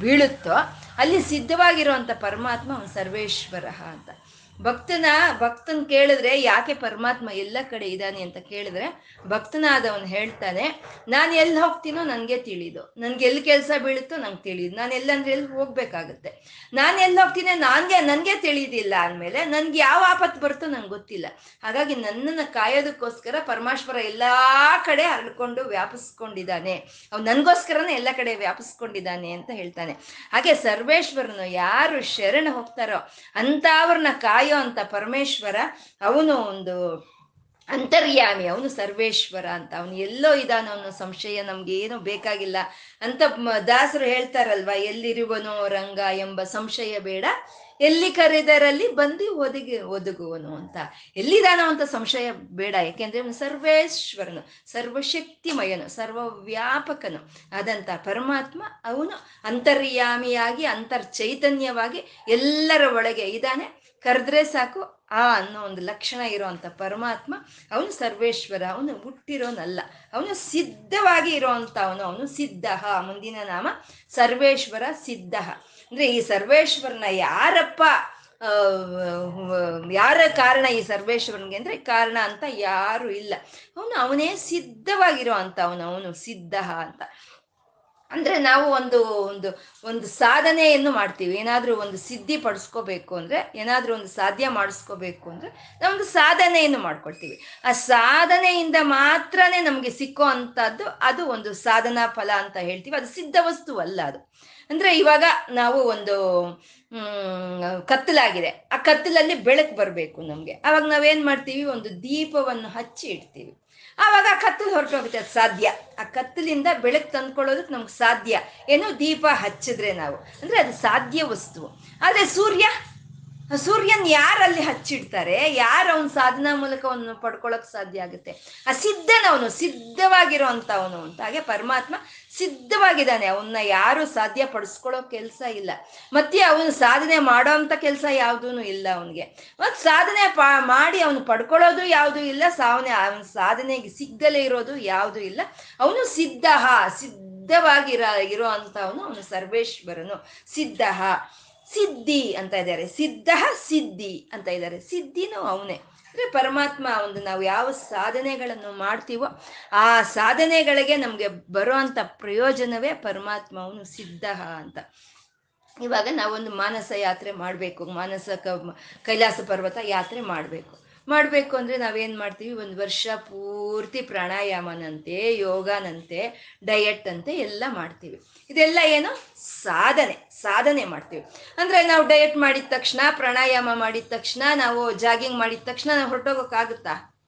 ಬೀಳುತ್ತೋ ಅಲ್ಲಿ ಸಿದ್ಧವಾಗಿರುವಂಥ ಪರಮಾತ್ಮ ಅವನು ಸರ್ವೇಶ್ವರ ಅಂತ. ಭಕ್ತನ, ಭಕ್ತನ್ ಕೇಳಿದ್ರೆ ಯಾಕೆ ಪರಮಾತ್ಮ ಎಲ್ಲ ಕಡೆ ಇದ್ದಾನೆ ಅಂತ ಕೇಳಿದ್ರೆ ಭಕ್ತನಾದವನು ಹೇಳ್ತಾನೆ, ನಾನು ಎಲ್ಲಿ ಹೋಗ್ತೀನೋ ನನಗೆ ತಿಳಿದು. ನನ್ಗೆ ಎಲ್ಲಿ ಕೆಲಸ ಬೀಳುತ್ತೋ ನಂಗೆ ತಿಳಿದು. ನಾನು ಎಲ್ಲಂದ್ರೆ ಎಲ್ಲಿ ಹೋಗ್ಬೇಕಾಗತ್ತೆ. ನಾನು ಎಲ್ಲಿ ಹೋಗ್ತೀನಿ ನನಗೆ ನನಗೆ ತಿಳಿದಿಲ್ಲ ಅಂದಮೇಲೆ ನನ್ಗೆ ಯಾವ ಆಪತ್ತು ಬರುತ್ತೋ ನಂಗೆ ಗೊತ್ತಿಲ್ಲ. ಹಾಗಾಗಿ ನನ್ನನ್ನು ಕಾಯೋದಕ್ಕೋಸ್ಕರ ಪರಮಾಶ್ವರ ಎಲ್ಲ ಕಡೆ ಹರಡ್ಕೊಂಡು ವ್ಯಾಪಿಸ್ಕೊಂಡಿದ್ದಾನೆ. ಅವ್ನು ನನಗೋಸ್ಕರನೇ ಎಲ್ಲ ಕಡೆ ವ್ಯಾಪಿಸ್ಕೊಂಡಿದ್ದಾನೆ ಅಂತ ಹೇಳ್ತಾನೆ. ಹಾಗೆ ಸರ್ವೇಶ್ವರನು ಯಾರು ಶರಣ ಹೋಗ್ತಾರೋ ಅಂಥವ್ರನ್ನ ಕಾಯೋ ಅಂತ ಪರಮೇಶ್ವರ, ಅವನು ಒಂದು ಅಂತರ್ಯಾಮಿ, ಅವನು ಸರ್ವೇಶ್ವರ ಅಂತ, ಅವನು ಎಲ್ಲೋ ಇದಾನ ಅವನು ಸಂಶಯ ನಮ್ಗೆ ಏನು ಬೇಕಾಗಿಲ್ಲ ಅಂತ ದಾಸರು ಹೇಳ್ತಾರಲ್ವಾ, ಎಲ್ಲಿರುವನೋ ರಂಗ ಎಂಬ ಸಂಶಯ ಬೇಡ, ಎಲ್ಲಿ ಕರೆದರಲ್ಲಿ ಬಂದು ಒದಗಿ, ಒದಗುವನು ಅಂತ. ಎಲ್ಲಿದಾನೋ ಅಂತ ಸಂಶಯ ಬೇಡ, ಯಾಕೆಂದ್ರೆ ಅವನು ಸರ್ವೇಶ್ವರನು, ಸರ್ವಶಕ್ತಿಮಯನು, ಸರ್ವವ್ಯಾಪಕನು ಆದಂತ ಪರಮಾತ್ಮ ಅವನು ಅಂತರ್ಯಾಮಿಯಾಗಿ ಅಂತರ್ ಚೈತನ್ಯವಾಗಿ ಎಲ್ಲರ ಒಳಗೆ ಇದ್ದಾನೆ. ಕರೆದ್ರೆ ಸಾಕು ಆ ಅನ್ನೋ ಒಂದು ಲಕ್ಷಣ ಇರುವಂತ ಪರಮಾತ್ಮ, ಅವನು ಸರ್ವೇಶ್ವರ, ಅವನು ಹುಟ್ಟಿರೋನಲ್ಲ. ಅವನು ಸಿದ್ಧವಾಗಿ ಇರೋವಂಥ ಅವನು ಅವನು ಸಿದ್ಧ. ಮುಂದಿನ ನಾಮ ಸರ್ವೇಶ್ವರ ಸಿದ್ಧ. ಅಂದ್ರೆ ಈ ಸರ್ವೇಶ್ವರನ ಯಾರಪ್ಪ ಯಾರ ಕಾರಣ ಈ ಸರ್ವೇಶ್ವರನಿಗೆ ಅಂದ್ರೆ ಕಾರಣ ಅಂತ ಯಾರು ಇಲ್ಲ. ಅವನು ಅವನೇ ಸಿದ್ಧವಾಗಿರೋ ಅಂತ ಅವನು ಅವನು ಸಿದ್ಧ ಅಂತ. ಅಂದ್ರೆ ನಾವು ಒಂದು ಒಂದು ಒಂದು ಸಾಧನೆಯನ್ನು ಮಾಡ್ತೀವಿ. ಏನಾದ್ರೂ ಒಂದು ಸಿದ್ಧಿ ಪಡಿಸ್ಕೋಬೇಕು ಅಂದ್ರೆ, ಏನಾದ್ರೂ ಒಂದು ಸಾಧ್ಯ ಮಾಡಿಸ್ಕೋಬೇಕು ಅಂದ್ರೆ ನಾವೊಂದು ಸಾಧನೆಯನ್ನು ಮಾಡ್ಕೊಳ್ತೀವಿ. ಆ ಸಾಧನೆಯಿಂದ ಮಾತ್ರನೇ ನಮ್ಗೆ ಸಿಕ್ಕೋ ಅಂತದ್ದು ಅದು ಒಂದು ಸಾಧನಾ ಫಲ ಅಂತ ಹೇಳ್ತೀವಿ. ಅದು ಸಿದ್ಧ ವಸ್ತು ಅಲ್ಲ ಅದು. ಅಂದ್ರೆ ಇವಾಗ ನಾವು ಒಂದು ಕತ್ತಲಾಗಿದೆ. ಆ ಕತ್ತಲಲ್ಲಿ ಬೆಳಕು ಬರಬೇಕು ನಮ್ಗೆ. ಅವಾಗ ನಾವೇನ್ ಮಾಡ್ತೀವಿ? ಒಂದು ದೀಪವನ್ನು ಹಚ್ಚಿ ಇಡ್ತೀವಿ. ಆವಾಗ ಆ ಕತ್ತಲು ಹೊರಟೋಗುತ್ತೆ, ಅದು ಸಾಧ್ಯ. ಆ ಕತ್ತಲಿಂದ ಬೆಳಕು ತಂದ್ಕೊಳ್ಳೋದಕ್ಕೆ ನಮ್ಗೆ ಸಾಧ್ಯ. ಏನು ದೀಪ ಹಚ್ಚಿದ್ರೆ ನಾವು. ಅಂದರೆ ಅದು ಸಾಧ್ಯ ವಸ್ತು. ಆದರೆ ಸೂರ್ಯ, ಸೂರ್ಯನ್ ಯಾರಲ್ಲಿ ಹಚ್ಚಿಡ್ತಾರೆ? ಯಾರು ಅವನ ಸಾಧನಾ ಮೂಲಕ ಅವನು ಪಡ್ಕೊಳ್ಳೋಕೆ ಸಾಧ್ಯ ಆಗುತ್ತೆ? ಆ ಸಿದ್ಧನವನು ಸಿದ್ಧವಾಗಿರೋ ಅವನು ಅಂತ. ಹಾಗೆ ಪರಮಾತ್ಮ ಸಿದ್ಧವಾಗಿದ್ದಾನೆ. ಅವನ್ನ ಯಾರು ಸಾಧ್ಯ ಪಡಿಸ್ಕೊಳ್ಳೋ ಕೆಲಸ ಇಲ್ಲ. ಮತ್ತೆ ಅವನು ಸಾಧನೆ ಮಾಡೋ ಅಂತ ಕೆಲಸ ಯಾವುದೂ ಇಲ್ಲ ಅವನಿಗೆ. ಮತ್ ಸಾಧನೆ ಮಾಡಿ ಅವನು ಪಡ್ಕೊಳ್ಳೋದು ಯಾವುದೂ ಇಲ್ಲ. ಸಾವನೆ ಅವನ ಸಾಧನೆಗೆ ಸಿಗ್ಗಲೇ ಇರೋದು ಯಾವುದೂ ಇಲ್ಲ. ಅವನು ಸಿದ್ಧ, ಸಿದ್ಧವಾಗಿರ, ಇರೋ ಅಂತ ಅವನು ಸರ್ವೇಶ್ವರನು. ಸಿದ್ಧ, ಸಿದ್ಧಿ ಅಂತ ಇದ್ದಾರೆ. ಸಿದ್ಧ, ಸಿದ್ಧಿ ಅಂತ ಇದ್ದಾರೆ. ಸಿದ್ಧಿನೂ ಅವನೇ. ಪರಮಾತ್ಮ ಒಂದು ನಾವು ಯಾವ ಸಾಧನೆಗಳನ್ನು ಮಾಡ್ತೀವೋ ಆ ಸಾಧನೆಗಳಿಗೆ ನಮಗೆ ಬರುವಂತ ಪ್ರಯೋಜನವೇ ಪರಮಾತ್ಮ ಅವನು ಸಿದ್ಧ ಅಂತ. ಇವಾಗ ನಾವೊಂದು ಮಾನಸ ಯಾತ್ರೆ ಮಾಡಬೇಕು ಮಾನಸ ಕೈಲಾಸ ಪರ್ವತ ಯಾತ್ರೆ ಮಾಡಬೇಕು. ಮಾಡಬೇಕು ಅಂದರೆ ನಾವೇನು ಮಾಡ್ತೀವಿ? ಒಂದು ವರ್ಷ ಪೂರ್ತಿ ಪ್ರಾಣಾಯಾಮನಂತೆ, ಯೋಗನಂತೆ ಡಯಟ್ ಅಂತೆ ಎಲ್ಲ ಮಾಡ್ತೀವಿ. ಇದೆಲ್ಲ ಏನು? ಸಾಧನೆ ಸಾಧನೆ ಮಾಡ್ತೀವಿ. ಅಂದರೆ ನಾವು ಡಯಟ್ ಮಾಡಿದ ತಕ್ಷಣ, ಪ್ರಾಣಾಯಾಮ ಮಾಡಿದ ತಕ್ಷಣ, ನಾವು ಜಾಗಿಂಗ್ ಮಾಡಿದ ತಕ್ಷಣ ನಾವು ಹೊರಟೋಗೋಕ್ಕಾಗುತ್ತಾ?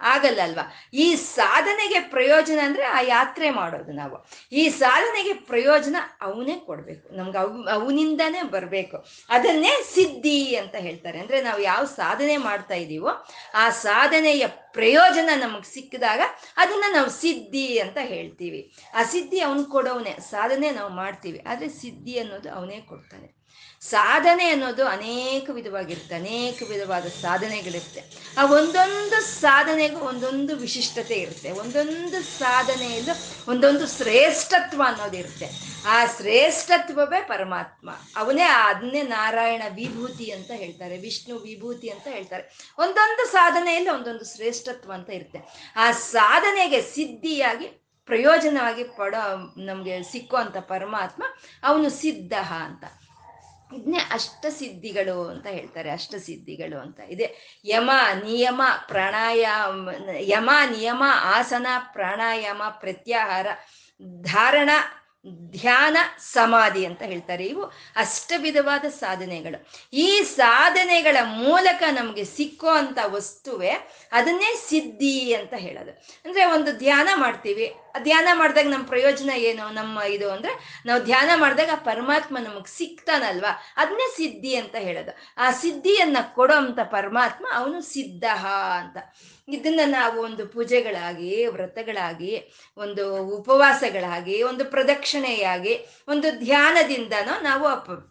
ಆಗಲ್ಲ ಅಲ್ವಾ? ಈ ಸಾಧನೆಗೆ ಪ್ರಯೋಜನ ಅಂದ್ರೆ ಆ ಯಾತ್ರೆ ಮಾಡೋದು ನಾವು. ಈ ಸಾಧನೆಗೆ ಪ್ರಯೋಜನ ಅವನೇ ಕೊಡ್ಬೇಕು. ನಮ್ಗೆ ಅವ್, ಅವನಿಂದಾನೇ ಬರಬೇಕು. ಅದನ್ನೇ ಸಿದ್ಧಿ ಅಂತ ಹೇಳ್ತಾರೆ. ಅಂದ್ರೆ ನಾವು ಯಾವ ಸಾಧನೆ ಮಾಡ್ತಾ ಇದೀವೋ ಆ ಸಾಧನೆಯ ಪ್ರಯೋಜನ ನಮಗೆ ಸಿಕ್ಕಿದಾಗ ಅದನ್ನ ನಾವು ಸಿದ್ಧಿ ಅಂತ ಹೇಳ್ತೀವಿ. ಆ ಸಿದ್ಧಿ ಅವನು ಕೊಡೋವನೇ. ಸಾಧನೆ ನಾವು ಮಾಡ್ತೀವಿ. ಆದ್ರೆ ಸಿದ್ಧಿ ಅನ್ನೋದು ಅವನೇ ಕೊಡ್ತಾನೆ. ಸಾಧನೆ ಅನ್ನೋದು ಅನೇಕ ವಿಧವಾಗಿರುತ್ತೆ, ಅನೇಕ ವಿಧವಾದ ಸಾಧನೆಗಳಿರುತ್ತೆ. ಆ ಒಂದೊಂದು ಸಾಧನೆಗೂ ಒಂದೊಂದು ವಿಶಿಷ್ಟತೆ ಇರುತ್ತೆ. ಒಂದೊಂದು ಸಾಧನೆಯಲ್ಲೂ ಒಂದೊಂದು ಶ್ರೇಷ್ಠತ್ವ ಅನ್ನೋದಿರುತ್ತೆ ಆ ಶ್ರೇಷ್ಠತ್ವವೇ ಪರಮಾತ್ಮ. ಅವನೇ ಅದನ್ನೇ ನಾರಾಯಣ ವಿಭೂತಿ ಅಂತ ಹೇಳ್ತಾರೆ, ವಿಷ್ಣು ವಿಭೂತಿ ಅಂತ ಹೇಳ್ತಾರೆ. ಒಂದೊಂದು ಸಾಧನೆಯಲ್ಲಿ ಒಂದೊಂದು ಶ್ರೇಷ್ಠತ್ವ ಅಂತ ಇರುತ್ತೆ. ಆ ಸಾಧನೆಗೆ ಸಿದ್ಧಿಯಾಗಿ, ಪ್ರಯೋಜನವಾಗಿ ಪಡೋ ನಮಗೆ ಸಿಕ್ಕುವಂಥ ಪರಮಾತ್ಮ ಅವನು ಸಿದ್ಧ ಅಂತ. ಇದನ್ನೇ ಅಷ್ಟಸಿದ್ಧಿಗಳು ಅಂತ ಹೇಳ್ತಾರೆ ಅಷ್ಟಸಿದ್ಧಿಗಳು ಅಂತ. ಇದೆ ಯಮ ನಿಯಮ ಪ್ರಾಣಾಯಾಮ, ಯಮ ನಿಯಮ ಆಸನ ಪ್ರಾಣಾಯಾಮ ಪ್ರತ್ಯಾಹಾರ ಧಾರಣ ಧ್ಯಾನ, ಸಮಾಧಿ ಅಂತ ಹೇಳ್ತಾರೆ. ಇವು ಅಷ್ಟ ವಿಧವಾದ ಸಾಧನೆಗಳು. ಈ ಸಾಧನೆಗಳ ಮೂಲಕ ನಮಗೆ ಸಿಕ್ಕೋ ಅಂತ ವಸ್ತುವೇ ಅದನ್ನೇ ಸಿದ್ಧಿ ಅಂತ ಹೇಳೋದು. ಅಂದ್ರೆ ಒಂದು ಧ್ಯಾನ ಮಾಡ್ತೀವಿ. ಧ್ಯಾನ ಮಾಡಿದಾಗ ನಮ್ಮ ಪ್ರಯೋಜನ ಏನು? ನಮ್ಮ ಇದು ಅಂದ್ರೆ ನಾವು ಧ್ಯಾನ ಮಾಡಿದಾಗ ಆ ಪರಮಾತ್ಮ ನಮಗೆ ಸಿಗ್ತಾನಲ್ವಾ ಅದನ್ನೇ ಸಿದ್ಧಿ ಅಂತ ಹೇಳೋದು. ಆ ಸಿದ್ಧಿಯನ್ನ ಕೊಡೋ ಅಂತ ಪರಮಾತ್ಮ ಅವನು ಸಿದ್ಧ ಅಂತ. ಇದನ್ನ ನಾವು ಒಂದು ಪೂಜೆಗಳಾಗಿ, ವ್ರತಗಳಾಗಿ, ಒಂದು ಉಪವಾಸಗಳಾಗಿ, ಒಂದು ಪ್ರದಕ್ಷಿಣೆಯಾಗಿ, ಒಂದು ಧ್ಯಾನದಿಂದನೋ ನಾವು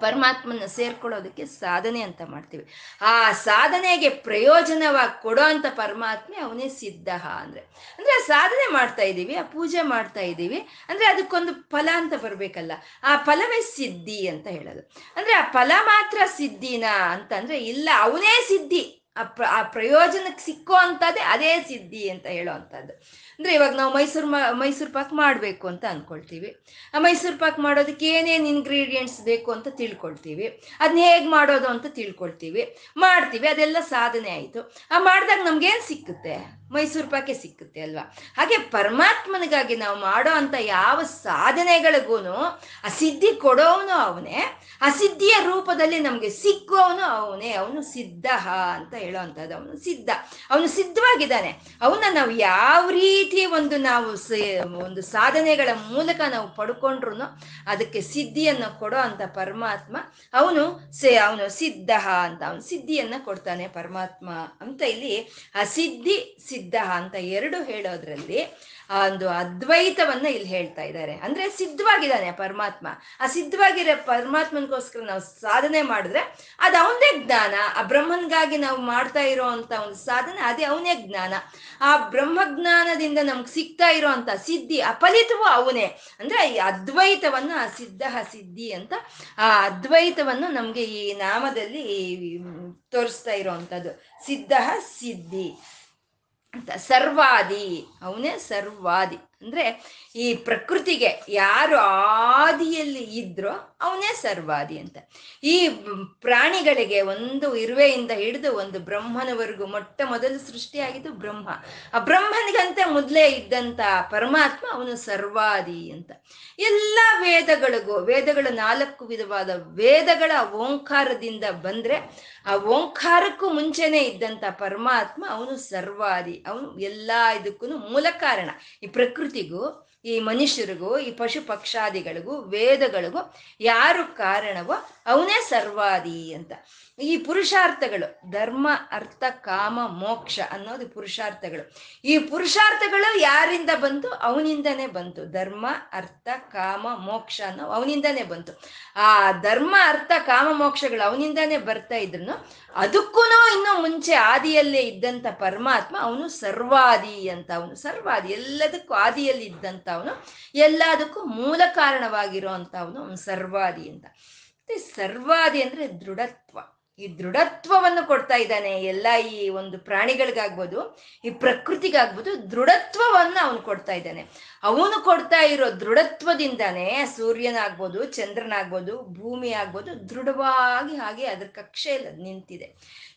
ಪರಮಾತ್ಮನ ಸೇರ್ಕೊಳ್ಳೋದಕ್ಕೆ ಸಾಧನೆ ಅಂತ ಮಾಡ್ತೀವಿ. ಆ ಸಾಧನೆಗೆ ಪ್ರಯೋಜನವಾಗಿ ಕೊಡೋ ಅಂತ ಪರಮಾತ್ಮ ಅವನೇ ಸಿದ್ಧ ಅಂದ್ರೆ. ಅಂದ್ರೆ ಸಾಧನೆ ಮಾಡ್ತಾ ಇದ್ದೀವಿ, ಆ ಪೂಜೆ ಮಾಡ್ತಾ ಇದ್ದೀವಿ, ಅಂದ್ರೆ ಅದಕ್ಕೊಂದು ಫಲ ಅಂತ ಬರ್ಬೇಕಲ್ಲ. ಆ ಫಲವೇ ಸಿದ್ಧಿ ಅಂತ ಹೇಳೋದು. ಅಂದ್ರೆ ಆ ಫಲ ಮಾತ್ರ ಸಿದ್ಧಿನ ಅಂತಂದ್ರೆ ಇಲ್ಲ, ಅವನೇ ಸಿದ್ಧಿ. ಆ ಪ್ರ ಆ ಪ್ರಯೋಜನಕ್ಕೆ ಸಿಕ್ಕೋ ಅಂಥದ್ದೇ ಅದೇ ಸಿದ್ಧಿ ಅಂತ ಹೇಳೋ ಅಂಥದ್ದು ಅಂದ್ರೆ ಇವಾಗ ನಾವು ಮೈಸೂರು ಮಾ, ಮೈಸೂರು ಪಾಕ್ ಮಾಡಬೇಕು ಅಂತ ಅನ್ಕೊಳ್ತೀವಿ. ಆ ಮೈಸೂರು ಪಾಕ್ ಮಾಡೋದಕ್ಕೆ ಏನೇನು ಇಂಗ್ರೀಡಿಯೆಂಟ್ಸ್ ಬೇಕು ಅಂತ ತಿಳ್ಕೊಳ್ತೀವಿ. ಅದನ್ನ ಹೇಗೆ ಮಾಡೋದು ಅಂತ ತಿಳ್ಕೊಳ್ತೀವಿ. ಮಾಡ್ತೀವಿ, ಅದೆಲ್ಲ ಸಾಧನೆ ಆಯಿತು. ಆ ಮಾಡಿದಾಗ ನಮ್ಗೇನು ಸಿಕ್ಕುತ್ತೆ? ಮೈಸೂರು ಪಾಕೆ ಸಿಕ್ಕುತ್ತೆ ಅಲ್ವಾ? ಹಾಗೆ ಪರಮಾತ್ಮನಿಗಾಗಿ ನಾವು ಮಾಡೋ ಅಂತ ಯಾವ ಸಾಧನೆಗಳಿಗೂ ಆ ಸಿದ್ಧಿ ಕೊಡೋವನು ಅವನೇ, ಆ ಸಿದ್ಧಿಯ ರೂಪದಲ್ಲಿ ನಮಗೆ ಸಿಕ್ಕುವವನು ಅವನೇ, ಅವನು ಸಿದ್ಧ ಅಂತ ಹೇಳೋ ಅಂಥದ್ದು. ಅವನು ಸಿದ್ಧ. ಅವನು ಸಿದ್ಧವಾಗಿದ್ದಾನೆ. ಅವನ್ನ ನಾವು ಯಾವ ರೀತಿ ಒಂದು ನಾವು ಒಂದು ಸಾಧನೆಗಳ ಮೂಲಕ ನಾವು ಪಡ್ಕೊಂಡ್ರು ಅದಕ್ಕೆ ಸಿದ್ಧಿಯನ್ನು ಕೊಡೋ ಅಂತ ಪರಮಾತ್ಮ. ಅವನು ಸೇ, ಅವನು ಸಿದ್ಧ ಅಂತ, ಅವನು ಸಿದ್ಧಿಯನ್ನ ಕೊಡ್ತಾನೆ ಪರಮಾತ್ಮ ಅಂತ ಇಲ್ಲಿ. ಅಸಿದ್ಧಿ ಸಿದ್ಧ ಅಂತ ಎರಡು ಹೇಳೋದ್ರಲ್ಲಿ ಆ ಒಂದು ಅದ್ವೈತವನ್ನ ಇಲ್ಲಿ ಹೇಳ್ತಾ ಇದ್ದಾರೆ. ಅಂದ್ರೆ ಸಿದ್ಧವಾಗಿದ್ದಾನೆ ಪರಮಾತ್ಮ. ಆ ಸಿದ್ಧವಾಗಿರೋ ಪರಮಾತ್ಮನ್ಗೋಸ್ಕರ ನಾವು ಸಾಧನೆ ಮಾಡಿದ್ರೆ ಅದು ಅವನೇ ಜ್ಞಾನ. ಆ ಬ್ರಹ್ಮನ್ಗಾಗಿ ನಾವು ಮಾಡ್ತಾ ಇರೋ ಅಂತ ಒಂದು ಸಾಧನೆ ಅದೇ ಅವನೇ ಜ್ಞಾನ. ಆ ಬ್ರಹ್ಮಜ್ಞಾನದಿಂದ ನಮ್ಗೆ ಸಿಗ್ತಾ ಇರೋ ಅಂತ ಸಿದ್ಧಿ ಅಫಲಿತವೂ ಅವನೇ. ಅಂದ್ರೆ ಈ ಅದ್ವೈತವನ್ನು ಆ ಸಿದ್ಧ ಸಿದ್ಧಿ ಅಂತ ಆ ಅದ್ವೈತವನ್ನು ನಮ್ಗೆ ಈ ನಾಮದಲ್ಲಿ ತೋರಿಸ್ತಾ ಇರೋವಂಥದ್ದು ಸಿದ್ಧ, ಸಿದ್ಧಿ. ಸರ್ವಾದಿ ಅವನೇ ಸರ್ವಾದಿ. ಅಂದ್ರೆ ಈ ಪ್ರಕೃತಿಗೆ ಯಾರು ಆದಿಯಲ್ಲಿ ಇದ್ರೋ ಅವನೇ ಸರ್ವಾದಿ ಅಂತ. ಈ ಪ್ರಾಣಿಗಳಿಗೆ ಒಂದು ಇರುವೆಯಿಂದ ಹಿಡಿದು ಒಂದು ಬ್ರಹ್ಮನವರೆಗೂ ಮೊಟ್ಟ ಮೊದಲು ಸೃಷ್ಟಿಯಾಗಿದ್ದು ಬ್ರಹ್ಮ. ಆ ಬ್ರಹ್ಮನಿಗಂತೆ ಮೊದಲೇ ಇದ್ದಂತ ಪರಮಾತ್ಮ ಅವನು ಸರ್ವಾದಿ ಅಂತ. ಎಲ್ಲ ವೇದಗಳಿಗೂ, ವೇದಗಳು ನಾಲ್ಕು ವಿಧವಾದ ವೇದಗಳ ಓಂಕಾರದಿಂದ ಬಂದ್ರೆ ಆ ಓಂಕಾರಕ್ಕೂ ಮುಂಚೆನೆ ಇದ್ದಂತ ಪರಮಾತ್ಮ ಅವನು ಸರ್ವಾದಿ. ಅವನು ಎಲ್ಲಾ ಇದಕ್ಕೂ ಮೂಲ ಕಾರಣ. ಈ ಪ್ರಕೃತಿಗೂ ಈ ಮನುಷ್ಯರಿಗೂ, ಈ ಪಶು ಪಕ್ಷಾದಿಗಳಿಗೂ, ವೇದಗಳಿಗೂ ಯಾರು ಕಾರಣವೋ ಅವನೇ ಸರ್ವಾದಿ ಅಂತ. ಈ ಪುರುಷಾರ್ಥಗಳು, ಧರ್ಮ, ಅರ್ಥ, ಕಾಮ, ಮೋಕ್ಷ ಅನ್ನೋದು ಪುರುಷಾರ್ಥಗಳು. ಈ ಪುರುಷಾರ್ಥಗಳು ಯಾರಿಂದ ಬಂತು? ಅವನಿಂದನೇ ಬಂತು. ಧರ್ಮ, ಅರ್ಥ, ಕಾಮ, ಮೋಕ್ಷ ಅನ್ನೋ ಅವನಿಂದನೇ ಬಂತು. ಆ ಧರ್ಮ, ಅರ್ಥ, ಕಾಮ, ಮೋಕ್ಷಗಳು ಅವನಿಂದಾನೇ ಬರ್ತಾ ಇದ್ರು ಅದಕ್ಕೂ ಇನ್ನು ಮುಂಚೆ ಆದಿಯಲ್ಲೇ ಇದ್ದಂತ ಪರಮಾತ್ಮ ಅವನು ಸರ್ವಾದಿ ಅಂತ. ಅವನು ಸರ್ವಾದಿ, ಎಲ್ಲದಕ್ಕೂ ಆದಿಯಲ್ಲಿ ಇದ್ದಂತ ಅವನು ಎಲ್ಲದಕ್ಕೂ ಮೂಲ ಕಾರಣವಾಗಿರೋ ಅಂತ ಅವನು ಅವನು ಸರ್ವಾದಿ ಅಂತ. ಮತ್ತೆ ಸರ್ವಾದಿ ಅಂದ್ರೆ ದೃಢತ್ವ. ಈ ದೃಢತ್ವವನ್ನು ಕೊಡ್ತಾ ಇದ್ದಾನೆ. ಎಲ್ಲ ಈ ಒಂದು ಪ್ರಾಣಿಗಳಿಗಾಗ್ಬೋದು, ಈ ಪ್ರಕೃತಿಗಾಗ್ಬೋದು ದೃಢತ್ವವನ್ನು ಅವನು ಕೊಡ್ತಾ ಇದ್ದಾನೆ. ಅವನು ಕೊಡ್ತಾ ಇರೋ ದೃಢತ್ವದಿಂದಾನೇ ಸೂರ್ಯನಾಗ್ಬೋದು, ಚಂದ್ರನಾಗ್ಬೋದು ಭೂಮಿ ಆಗ್ಬೋದು ದೃಢವಾಗಿ ಹಾಗೆ ಅದ್ರ ಕಕ್ಷೆಯಲ್ಲಿ ನಿಂತಿದೆ.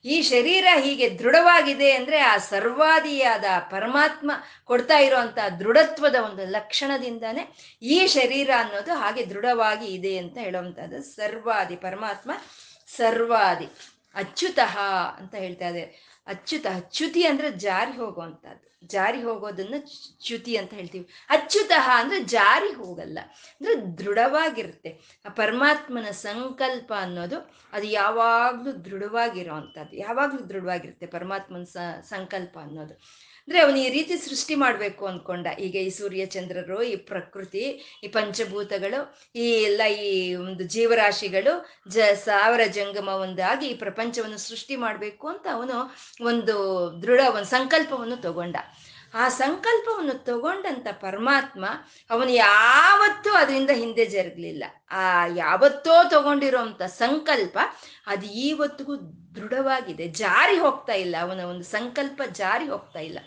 ಈ ಶರೀರ ಹೀಗೆ ದೃಢವಾಗಿದೆ ಅಂದ್ರೆ ಆ ಸರ್ವಾದಿಯಾದ ಪರಮಾತ್ಮ ಕೊಡ್ತಾ ಇರುವಂತ ದೃಢತ್ವದ ಒಂದು ಲಕ್ಷಣದಿಂದಾನೇ ಈ ಶರೀರ ಅನ್ನೋದು ಹಾಗೆ ದೃಢವಾಗಿ ಇದೆ ಅಂತ ಹೇಳುವಂತಹದ್ದು ಸರ್ವಾದಿ ಪರಮಾತ್ಮ. ಸರ್ವಾದಿ, ಅಚ್ಯುತಃ ಅಂತ ಹೇಳ್ತಾ ಇದೆ. ಅಚ್ಯುತ ಅಚ್ಯುತಿ ಅಂದ್ರೆ ಜಾರಿ ಹೋಗುವಂಥದ್ದು. ಜಾರಿ ಹೋಗೋದನ್ನ ಚ್ಯುತಿ ಅಂತ ಹೇಳ್ತೀವಿ. ಅಚ್ಯುತಃ ಅಂದ್ರೆ ಜಾರಿ ಹೋಗಲ್ಲ, ಅಂದ್ರೆ ದೃಢವಾಗಿರುತ್ತೆ. ಆ ಪರಮಾತ್ಮನ ಸಂಕಲ್ಪ ಅನ್ನೋದು ಅದು ಯಾವಾಗ್ಲೂ ದೃಢವಾಗಿರೋ ಅಂಥದ್ದು ಯಾವಾಗ್ಲೂ ದೃಢವಾಗಿರುತ್ತೆ ಪರಮಾತ್ಮನ ಸಂಕಲ್ಪ ಅನ್ನೋದು. ಅಂದ್ರೆ ಅವನು ಈ ರೀತಿ ಸೃಷ್ಟಿ ಮಾಡಬೇಕು ಅಂದ್ಕೊಂಡ ಈಗ ಈ ಸೂರ್ಯ ಚಂದ್ರರು, ಈ ಪ್ರಕೃತಿ, ಈ ಪಂಚಭೂತಗಳು, ಈ ಎಲ್ಲ ಈ ಒಂದು ಜೀವರಾಶಿಗಳು, ಜ ಸಾವಿರ ಜಂಗಮ ಒಂದಾಗಿ ಈ ಪ್ರಪಂಚವನ್ನು ಸೃಷ್ಟಿ ಮಾಡಬೇಕು ಅಂತ ಅವನು ಒಂದು ದೃಢ, ಒಂದು ಸಂಕಲ್ಪವನ್ನು ತಗೊಂಡ. ಆ ಸಂಕಲ್ಪವನ್ನು ತಗೊಂಡಂತ ಪರಮಾತ್ಮ ಅವನು ಯಾವತ್ತೂ ಅದರಿಂದ ಹಿಂದೆ ಜರುಗಲಿಲ್ಲ. ಆ ಯಾವತ್ತೋ ತಗೊಂಡಿರೋಂಥ ಸಂಕಲ್ಪ ಅದು ಇವತ್ತಿಗೂ ದೃಢವಾಗಿದೆ. ಜಾರಿ ಹೋಗ್ತಾ ಇಲ್ಲ. ಅವನ ಒಂದು ಸಂಕಲ್ಪ ಜಾರಿ ಹೋಗ್ತಾ ಇಲ್ಲ.